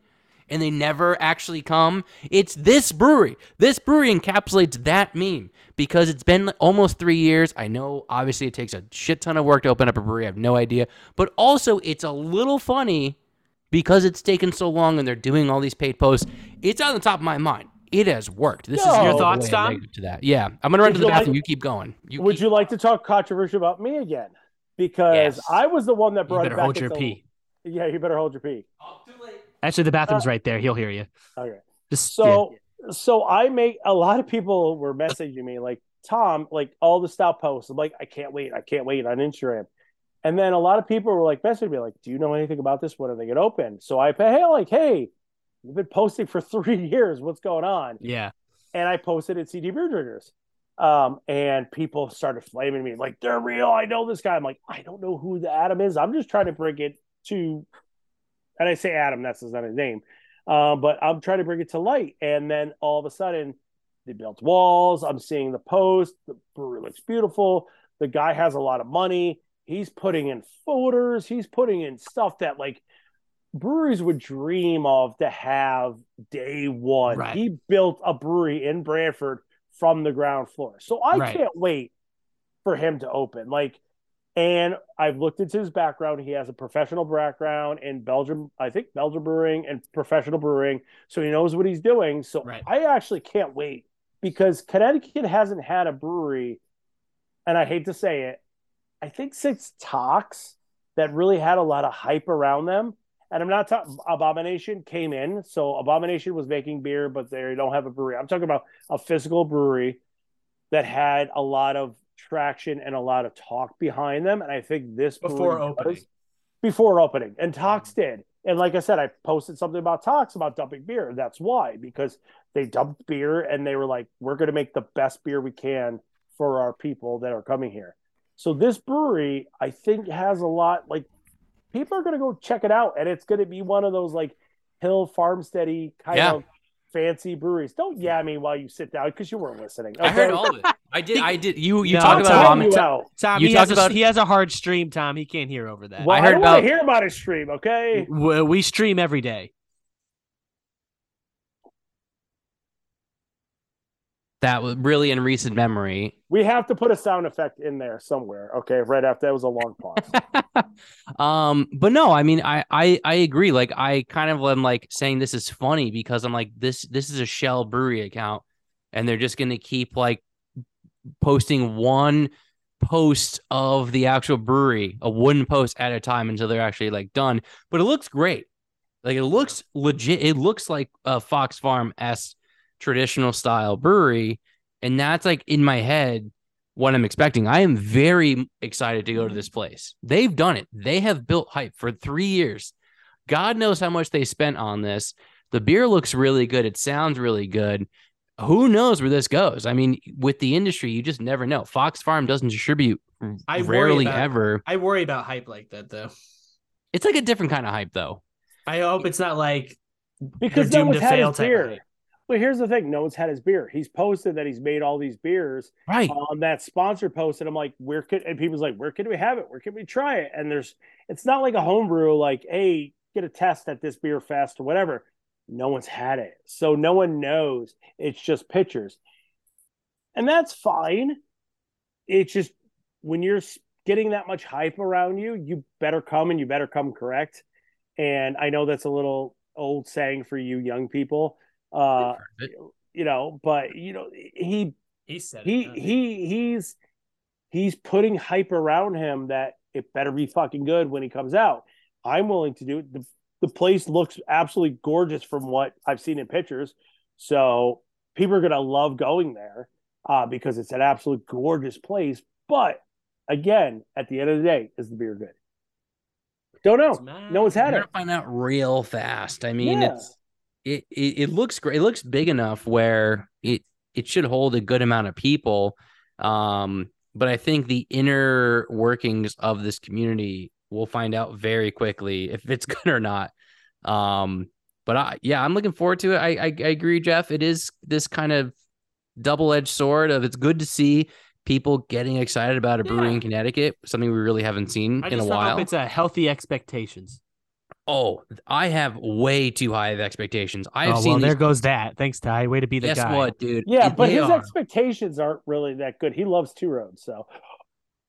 And they never actually come. It's this brewery. This brewery encapsulates that meme because it's been almost three years. I know, obviously, it takes a shit ton of work to open up a brewery. I have no idea. But also, it's a little funny because it's taken so long and they're doing all these paid posts. It's on the top of my mind. It has worked. This is Your thoughts, Tom? To that, yeah. I'm gonna run Would to the you like- bathroom. you keep going. You Would keep- you like to talk controversial about me again? Because Yes. I was the one that You brought it better back. hold your into- pee. Yeah, you better hold your pee. Actually, the bathroom's Uh, right there. He'll hear you. Okay. Just So so I make a lot of people were messaging me like Tom, like all the stout posts. I'm like, I can't wait, I can't wait on Instagram. And then a lot of people were like messaging me like, Do you know anything about this? When are they gonna open? So I pay hey, like, hey, you've been posting for three years. What's going on? yeah, yeah. And I posted at CT Beer Drinkers. Um, and people started flaming me like they're real. I know this guy. I'm like, I don't know who the Adam is. I'm just trying to bring it to, and I say Adam, that's not his name. Um, but I'm trying to bring it to light. And then all of a sudden, they built walls. I'm seeing the post. The brewery looks beautiful. The guy has a lot of money. He's putting in folders. He's putting in stuff that like breweries would dream of to have day one. Right. He built a brewery in Branford from the ground floor. So I Right. can't wait for him to open. Like, and I've looked into his background. He has a professional background in Belgium, I think Belgium brewing and professional brewing. So he knows what he's doing. So Right. I actually can't wait because Connecticut hasn't had a brewery, and I hate to say it, I think since Tox that really had a lot of hype around them. And I'm not talking Abomination came in. So Abomination was making beer, but they don't have a brewery. I'm talking about a physical brewery that had a lot of traction and a lot of talk behind them. And I think this Before opening. before opening, and Tox mm-hmm. did. And like I said, I posted something about Tox about dumping beer. That's why because they dumped beer and they were like, "We're going to make the best beer we can for our people that are coming here." So this brewery, I think, has a lot. Like people are going to go check it out, and it's going to be one of those like hill farmsteady kind Yeah. of fancy breweries. Don't yeah me while you sit down because you weren't listening. I heard all of it. I did. I did. You you No, talk about Tom, telling you out. Tom, You he has, talk a, about- he has a hard stream, Tom. He can't hear over that. Well, I I, heard don't about- hear about his stream. Okay. we, we stream every day. That was really in recent memory. We have to put a sound effect in there somewhere. Okay, right after that was a long pause. um, but no, I mean, I, I I agree. Like, I kind of am like saying this is funny because I'm like this this is a shell brewery account, and they're just gonna keep like posting one post of the actual brewery, a wooden post at a time until they're actually like done. But it looks great. Like it looks legit. It looks like a Fox Farm s traditional style brewery, and that's like in my head what I'm expecting. I am very excited to go to this place. They've done it. They have built hype for three years. God knows how much they spent on this. The beer looks really good. It sounds really good. Who knows where this goes? I mean, with the industry, you just never know. Fox Farm doesn't distribute I rarely about- ever. I worry about hype like that, though. It's like a different kind of hype, though. I hope it's not like because They're no doomed one's to had fail his type beer. But here's the thing: no one's had his beer. He's posted that he's made all these beers Right. on that sponsor post, and I'm like, where could? And people's like, where can we have it? Where can we try it? And there's, it's not like a homebrew, like, hey, get a test at this beer fest or whatever. No one's had it, so no one knows. It's just pictures, and that's fine. It's just when you're getting that much hype around you, you better come and you better come correct. And I know that's a little old saying for you young people, uh, you know, but you know, he he said he it. he he's he's putting hype around him that it better be fucking good when he comes out. I'm willing to do it. The, the place looks absolutely gorgeous from what I've seen in pictures. So people are going to love going there uh, because it's an absolute gorgeous place. But again, at the end of the day, is the beer good? Don't know. No one's had You're it. gonna find out real fast. I mean, Yeah. it's it, it it looks great. It looks big enough where it it should hold a good amount of people. Um, but I think the inner workings of this community we'll find out very quickly if it's good or not. Um, but I yeah, I'm looking forward to it. I I, I agree, Jeff. It is this kind of double edged sword of it's good to see people getting excited about a brewery Yeah. in Connecticut, something we really haven't seen I in a while. hope it's a healthy expectations. Oh, I have way too high of expectations. I've oh, well, seen there these. goes that. Thanks, Ty. Way to be the Guess guy. what, dude? Yeah, It- but his are. expectations aren't really that good. He loves two roads, so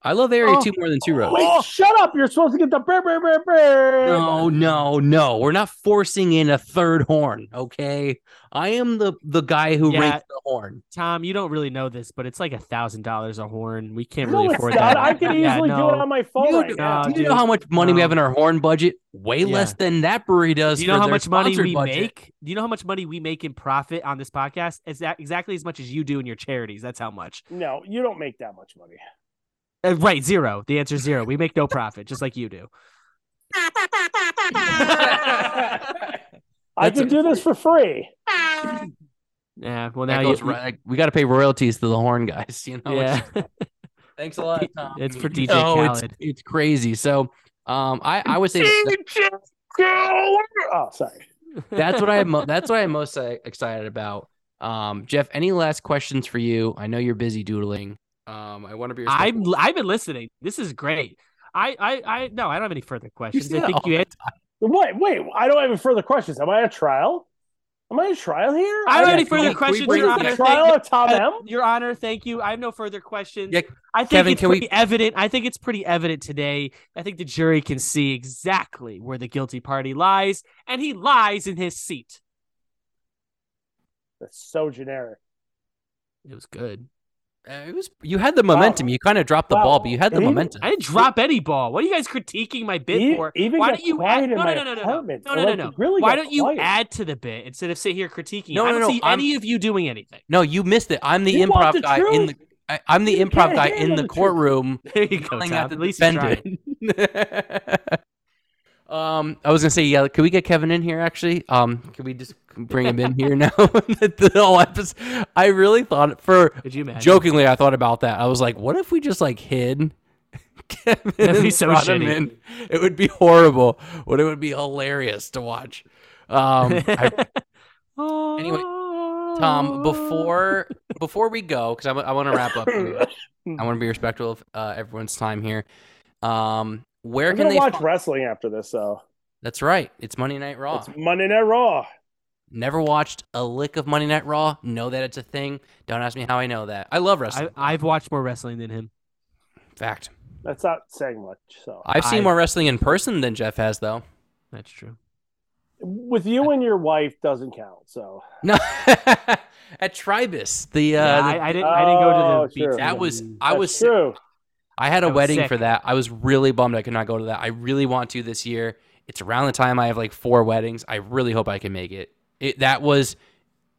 I love Area Oh. Two more than Two Roads. Wait, oh. shut up! You're supposed to get the brr, brr, brr, brr. No, no, no. We're not forcing in a third horn. Okay, I am the the guy who Yeah. ranks the horn. Tom, you don't really know this, but it's like a thousand dollars a horn. We can't No, really it's afford not. that. I can Yeah, easily do it on my phone You right do- now. No, Do you know how much money we have in our horn budget? Way Yeah. less than that brewery does. Do you know for how much money we budget. make? Do you know how much money we make in profit on this podcast? Is that exactly as much as you do in your charities? That's how much. No, you don't make that much money. Uh, right, zero. The answer is zero. We make no profit, just like you do. I That's can a- do this for free. Yeah. Well, That now you. goes right- like, we got to pay royalties to the horn guys. You know. yeah. Thanks a lot, Tom. It's for DJ No, it's, Khaled. it's crazy. So, um, I I would say that- Oh, sorry. that's what I am. Mo- that's what I'm most uh, excited about. Um, Jeff, any last questions for you? I know you're busy doodling. Um, I want to be. I'm I've been listening. This is great. I. I. I. No, I don't have any further questions. I think you. Had, Wait, wait. I don't have any further questions. Am I a trial? Am I I a trial here? I don't have any got- further we- we questions, bring Your Honor. this a back. trial Thank of Tom you. M? Your Honor, thank you. I have no further questions. Yeah, I think Kevin, it's can we- pretty evident. I think it's pretty evident today. I think the jury can see exactly where the guilty party lies, and he lies in his seat. That's so generic. It was good. Uh, it was you had the momentum. You kind of dropped the Wow. ball, but you had the Even- momentum. I didn't drop any ball. What are you guys critiquing my bit E- for? even Why don't you add? in No, no, my no, no, no, apartment. no, no, no, no. really Why don't you quiet. add to the bit instead of sit here critiquing? No, I no, don't no, see I'm- any of you doing anything. No, you missed it. I'm the You improv the guy in the. I, I'm the You improv guy in the the courtroom. There you go, yelling Tom. at least he's trying. um, I was gonna say, yeah. Could we get Kevin in here? Actually, um, can we just bring him in here now? the, the whole episode. I really thought for Could you imagine? jokingly, I thought about that. I was like, what if we just like hid Kevin That'd be so brought him shitty. in? It would be horrible, but it would be hilarious to watch. Um, I, Anyway, Tom, before before we go, because I, I want to wrap up. Here. I want to be respectful of uh, everyone's time here. Um, where I'm can gonna they? watch fi- wrestling after this, though. That's right. It's Monday Night Raw. It's Monday Night Raw. Never watched a lick of Monday Night Raw. Know that it's a thing. Don't ask me how I know that. I love wrestling. I, I've watched more wrestling than him. Fact. That's not saying much. So, I've seen I- more wrestling in person than Jeff has, though. That's true. with you and your wife doesn't count. So, No, at Tribus, the uh, yeah, the- I, I didn't. I didn't go Oh, to the sure. beat. that was I That's was true. I had a I wedding sick. for that. I was really bummed I could not go to that. I really want to this year. It's around the time I have like four weddings. I really hope I can make it. It that was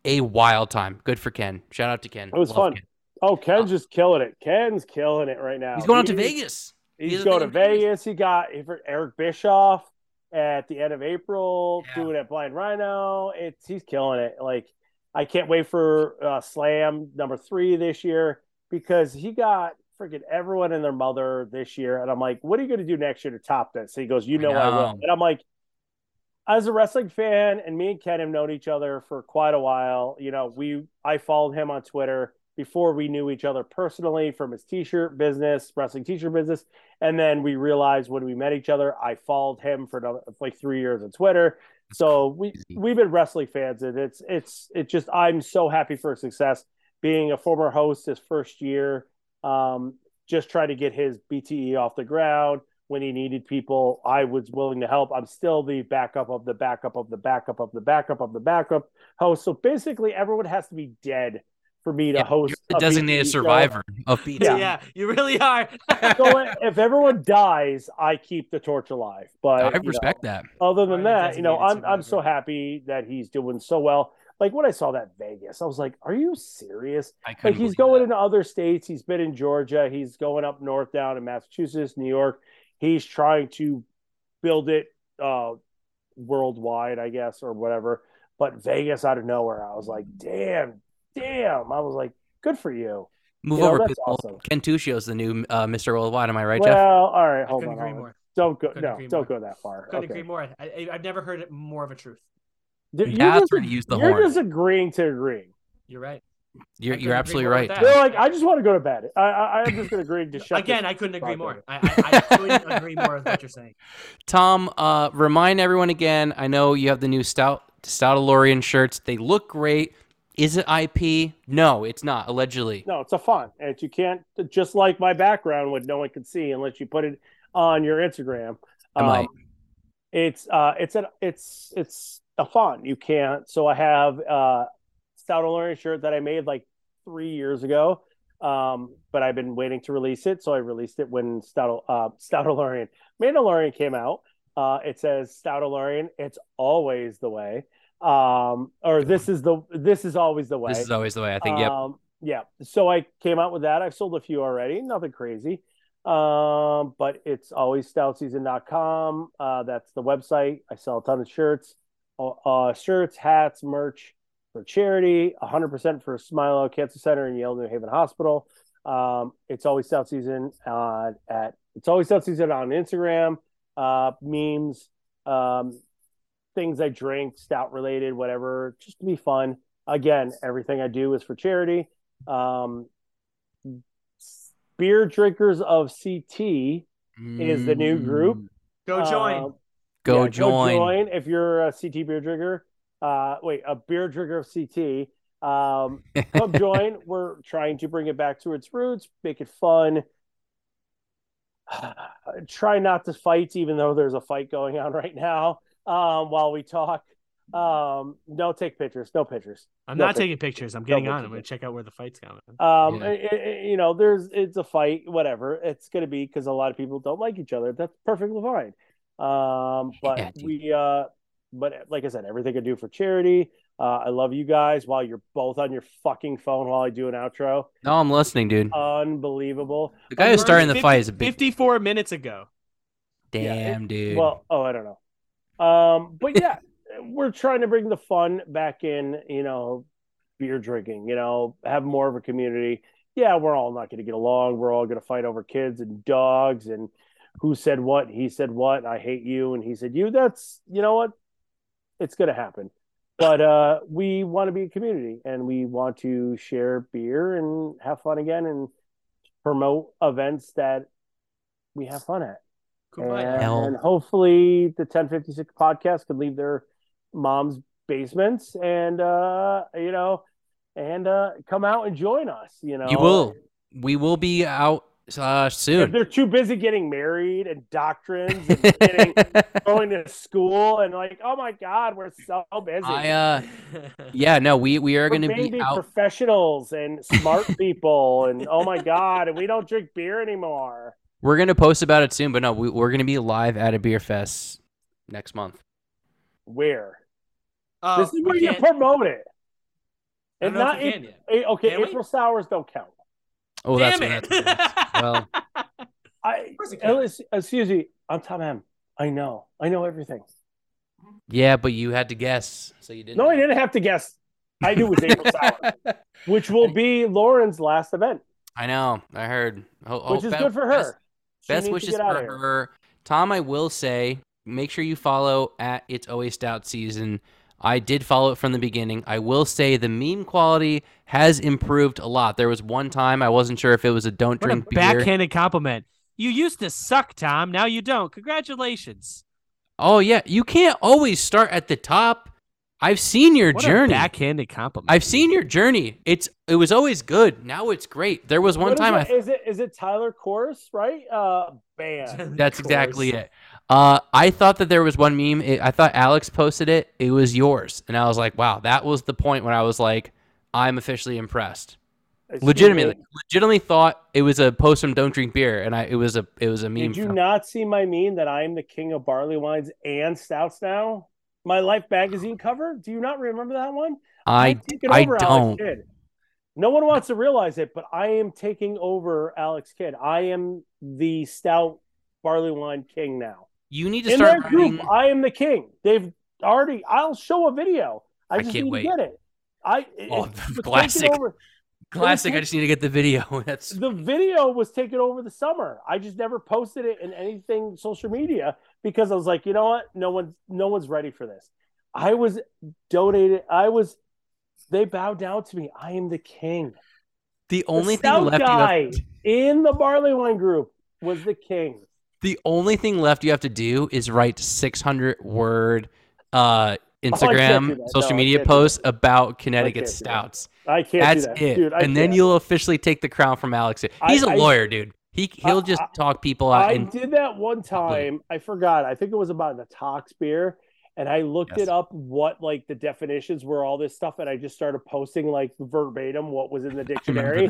a wild time. Good for Ken. Shout out to Ken. It was Love fun. Ken. Oh, Ken's just killing it. Ken's killing it right now. He's going out to Vegas. He's He's going to Vegas. Vegas. He got Eric Bischoff at the end of April, Yeah. doing it at Blind Rhino. It's he's killing it. Like I can't wait for uh, Slam number three this year because he got freaking everyone and their mother this year, and I'm like, what are you going to do next year to top this? he goes, you I know, I, will, and I'm like. As a wrestling fan, and me and Ken have known each other for quite a while. You know, we I followed him on Twitter before we knew each other personally from his t-shirt business, wrestling t-shirt business. And then we realized when we met each other, I followed him for another, like three years on Twitter. So we we've been wrestling fans, and it's it's it's just I'm so happy for success. Being a former host his first year, um, just trying to get his BTE off the ground when he needed people. I was willing to help. I'm still the backup of the backup of the backup of the backup of the backup host. So basically, everyone has to be dead for me to Yeah, host You're a the designated BTE show. survivor of pizza. Yeah. you really are. So if everyone dies, I keep the torch alive. But I you know, respect that. other than Right, that, you know, I'm designated I'm so happy that he's doing so well. Like when I saw that Vegas, I was like, "Are you serious?" I Like he's going that. into other states. He's been in Georgia. He's going up north down in Massachusetts, New York. He's trying to build it uh, worldwide, I guess, or whatever. But Vegas out of nowhere, I was like, "Damn, damn!" I was like, "Good for you." Move you know, over, that's people. awesome. Ken Tuccio's the new uh, Mr. Worldwide. Am I right, well, Jeff? all right, hold on. agree hold on. more. Don't go. Couldn't no, agree don't more. go that far. Couldn't okay. agree more. I, I, I've never heard it more of a truth. You're Yeah, just, that's where you use the you're horn. just agreeing to agree. You're right. You're, you're absolutely right. They're like, I just want to go to bed. I, I, I'm just going to agree to shut. Again, I couldn't agree more. I, I, I couldn't agree more with what you're saying. Tom, uh, remind everyone again. I know you have the new Stout Stoutalorian shirts. They look great. Is it IP? No, it's not. Allegedly. No, it's a font. And you can't just like my background, what no one can see unless you put it on your Instagram. I might. it's uh, it's a it's it's a font. You can't. So I have uh, Stout Olorian shirt that I made like three years ago. Um, but I've been waiting to release it, so I released it when Stout uh, Stout Mandalorian came out. Uh, it says Stoutolorian. It's always the way. Um, or this is the this is always the way. This is always the way. I think. Yep. Um, yeah. So I came out with that. I've sold a few already. Nothing crazy. Um, but it's always stoutseason.com. Uh, that's the website. I sell a ton of shirts, uh, uh, shirts, hats, merch for charity, 100% for Smilow Cancer Center and Yale New Haven Hospital. Um, it's always Stout Season uh, at it's always Stout Season on Instagram, uh, memes, um, things I drink, stout related, whatever, just to be fun. Again, everything I do is for charity. Um, beer drinkers of CT is the new group. Go join. Um, Go yeah, join. Go join if you're a CT beer drinker. Uh, wait, a beer drinker of CT. Um, come join. We're trying to bring it back to its roots, make it fun. Try not to fight, even though there's a fight going on right now. Um, while we talk, um, no take pictures, no pictures. I'm no not pictures. taking pictures. I'm getting No on. I'm going to check out where the fight's going. Um, Yeah. i- i- you know, there's it's a fight, whatever. It's gonna be because a lot of people don't like each other. That's perfectly fine. Um, but Yeah, we, uh, but like I said, everything I do for charity. Uh, I love you guys while you're both on your fucking phone while I do an outro. No, I'm listening, dude. Unbelievable. The guy who's we're starting the fight is a big 54 minutes ago. yeah, it- damn dude. Well, oh, I don't know. Um, but yeah, we're trying to bring the fun back in. You know, beer drinking. You know, have more of a community. Yeah, we're all not going to get along. We're all going to fight over kids and dogs and who said what. He said what. I hate you, and he said you. That's you know what. It's going to happen. But uh, we want to be a community, and we want to share beer and have fun again, and promote events that we have fun at. Kumbaya. And, and hopefully the 1056 podcast could leave their mom's basements and uh you know and uh come out and join us you know you will. We will be out uh, soon. they're too busy getting married and doctrines and getting going to school and like oh my god we're so busy I uh yeah, no, we we are going to be out professionals and smart people and oh my god and we don't drink beer anymore We're gonna post about it soon, but no, we, we're gonna be live at a beer fest next month. where Oh, this is where we you can't- promote it and not we it- can yet. okay Can we? april sours don't count Oh, that's Damn what it. that's well. I course it counts. excuse me. I'm Tom M. I know. I know everything. Yeah, but you had to guess, so you didn't. No, I didn't have to guess. I knew it was April Sour, which will be Lauren's last event, I know. I heard. Oh, which oh, is be- good for her. She Best needs to wishes for of her. Tom, I will say, make sure you follow at It's Always Stout Season. I did follow it from the beginning. I will say the meme quality has improved a lot. There was one time I wasn't sure if it was a don't What a drink beer. backhanded compliment. You used to suck, Tom. Now you don't. Congratulations. Oh yeah, you can't always start at the top. I've seen your What journey. a backhanded compliment. I've seen your journey. It's it was always good. Now it's great. There was one What is time I it? Is it is it Tyler Course, right? Uh band. That's Of exactly it. Uh, I thought that there was one meme. It, I thought Alex posted it. It was yours, and I was like, "Wow, that was the point when I was like, I'm officially impressed. Excuse Legitimately, me, legitimately thought it was a post from Don't Drink Beer, and I it was a it was a meme. Did you from- not see my meme that I am the king of barley wines and stouts now? My Life magazine cover. Do you not remember that one? I I over Alex don't. Kidd. No one wants to realize it, but I am taking over Alex Kidd. I am the stout barley wine king now. You need to In start their group, writing. I am the king. They've already. I'll show a video. I, I just can't need wait. to get it. I Oh, it classic. over- Classic. I just need to get the video. That's the video was taken over the summer. I just never posted it in anything social media because I was like, you know what? No one's no one's ready for this. I was donated. I was. They bowed down to me. I am the king. the The only thing stout left. You guy in the barley wine group was the king. The only thing left you have to do is write 600 word uh, Instagram, that. social No, media posts about Connecticut that. stouts. I can't That's do that, it. dude. I and then can't. you'll officially take the crown from Alex. He's a I- lawyer, dude. He he'll I- just I- talk people out. I And did that one time. I forgot. I think it was about the Tox beer. And I looked Yes. it up what like the definitions were, all this stuff, and I just started posting like verbatim what was in the dictionary.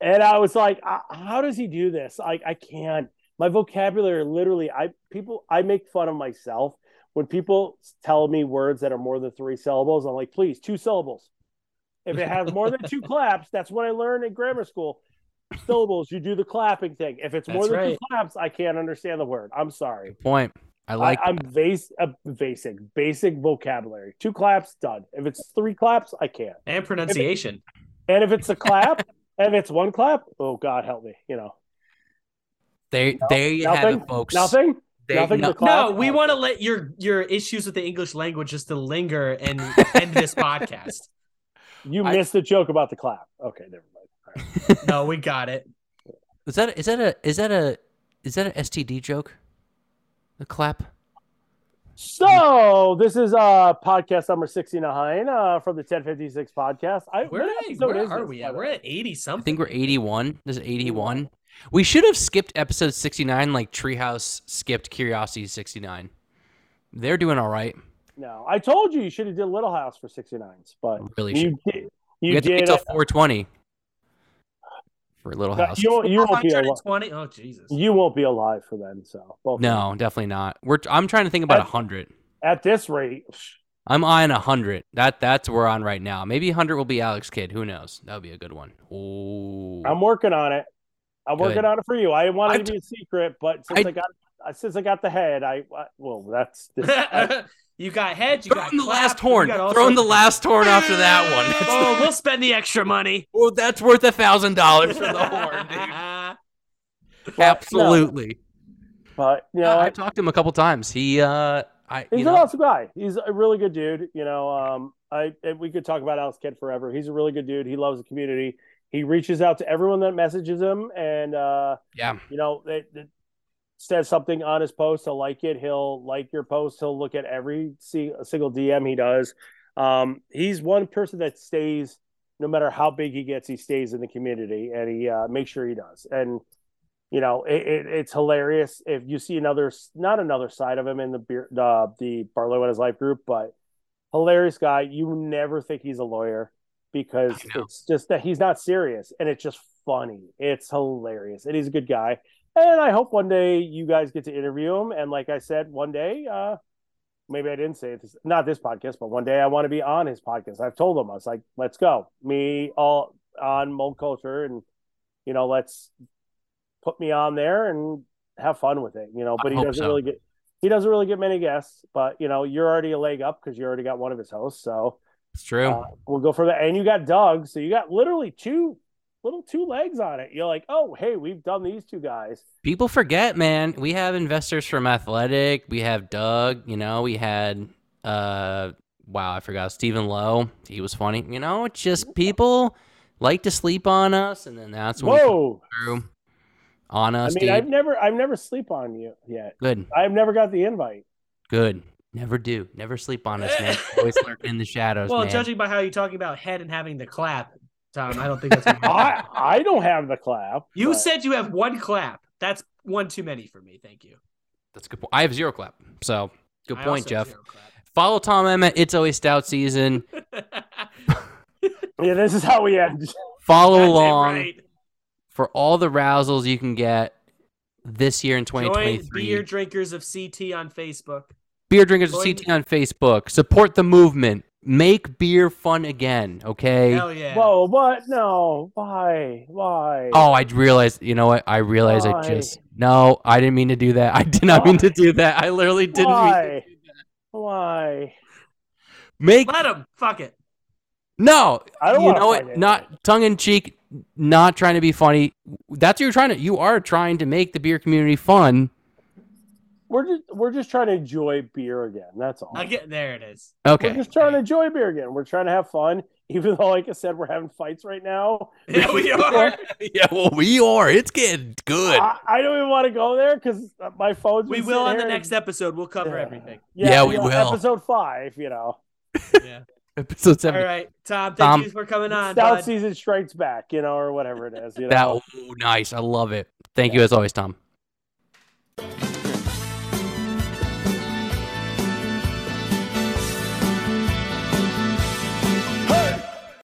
And I was like, "Uh, how does he do this? Like, I can't. My vocabulary literally, I people, I make fun of myself when people tell me words that are more than three syllables. I'm like, please, two syllables. If it has more than two claps, that's what I learned in grammar school. Syllables, you do the clapping thing. If it's more That's than two claps, I can't understand the word. I'm sorry. Good point. I like. I, I'm base, uh, basic, basic vocabulary. Two claps, done. If it's three claps, I can't. And pronunciation. And if it's a clap, and if it's one clap, oh God help me, you know. There, there you have it, folks. Nothing. There- Nothing no- No, we want to let your your issues with the English language just to linger and end this podcast. You I- missed the joke about the clap. Okay, never mind. All right. No, we got it. Is that is that a is that a is that an STD joke? The clap. So this is uh podcast number sixty nine uh from the ten fifty six podcast. I, Where, what hey, where is are this, we at? We're at 80 something. I think we're 81. This is 81. We should have skipped episode 69 like Treehouse skipped Curiosity 69. They're doing all right. No, I told you you should have did Little House for sixty nines, but Really should. you did. We You have to wait did. till 420 for Little House. You won't, you won't be alive. 120? Oh, Jesus. You won't be alive for then. So both. No, definitely not. We're I'm trying to think about a 100. At this rate, I'm eyeing 100. That that's where we're on right now. Maybe 100 will be Alex Kidd. Who knows? That would be a good one. Ooh. I'm working on it. I'm working on it for you. I didn't want it I've to be a secret, but since I- I, got since I got the head, I I- well that's this. I, you got head, you got Throwing the clap, last horn. got all Throwing the last horn after that one. That's Oh, the- we'll spend the extra money. well, that's worth a thousand dollars for the horn, dude. but, no, Absolutely. but you know, I, I, have talked to him a couple times. He, uh, I, he's you an awesome guy. He's a really good dude. You know, um, I and we could talk about Alex Kidd forever. He's a really good dude. He loves the community. He reaches out to everyone that messages him, and uh, yeah, you know, that, that says something on his post. He'll like it. He'll like your post. He'll look at every si- single DM he does. Um, he's one person that stays, no matter how big he gets, he stays in the community, and he uh, makes sure he does. And you know, it, it, it's hilarious if you see another, not another side of him in the beer, the the Barley Wine Is Life group, but hilarious guy. You never think he's a lawyer because it's just that he's not serious, and it's just funny. It's hilarious, and he's a good guy. And I hope one day you guys get to interview him. And like I said, one day, uh, maybe I didn't say it, this, not this podcast, but one day I want to be on his podcast. I've told him I was like, let's go, me all on mold culture, and you know, let's put me on there and have fun with it. You know, but I he doesn't so. really get he doesn't really get many guests. But you know, you're already a leg up because you already got one of his hosts. So it's true. uh, we'll go for that. And you got Doug, so you got literally two little two legs on it. You're like, oh, hey, we've done these two guys. People forget, man. We have investors from Athletic. We have Doug. You know, we had, uh, wow, I forgot Stephen Lowe. He was funny. You know, it's just people like to sleep on us, and then that's when we come Whoa! through on I us, mean, dude. I've never, I've never sleep on you yet. Good, I've never got the invite. good. Never do. Never sleep on us, man. Always lurking in the shadows, Well, man. judging by how you're talking about head and having the clap, Tom, I don't think that's I. I don't have the clap. You but- said you have one clap. That's one too many for me. Thank you. That's a good point. I have zero clap. So good I point, Jeff. Follow Tom Emmett. It's always stout season. Yeah, this is how we end. Follow Goddamn along right. for all the rousels you can get this year in Join 2023. beer drinkers of CT on Facebook. Beer Drinkers of Join- CT on Facebook. Support the movement. Make beer fun again, okay? Hell yeah. Whoa, what? No. Why? Why? Oh, I realized. You know what? I realized I just. No, I didn't mean to do that. I did not mean to do that. I literally didn't mean to Why? Why? make. Let him. Fuck it. No, I don't you know what? it. Not tongue in cheek. Not trying to be funny. That's what you're trying to. You are trying to make the beer community fun. We're just we're just trying to enjoy beer again. That's all. I'll get there. It is. Okay. We're just trying to enjoy beer again. We're trying to have fun, even though, like I said, we're having fights right now. Yeah, we are. yeah, well, we are. It's getting good. I, I don't even want to go there because my phone's. We will sitting on the here next and- episode. We'll cover Yeah. everything. Yeah, we know, will. Episode five, you know, Yeah. Episode All seven. right, Tom. Thank Tom. you for coming on. South bud. season strikes back, you know, or whatever it is. You know, That oh, nice. I love it. Thank you as always, Tom.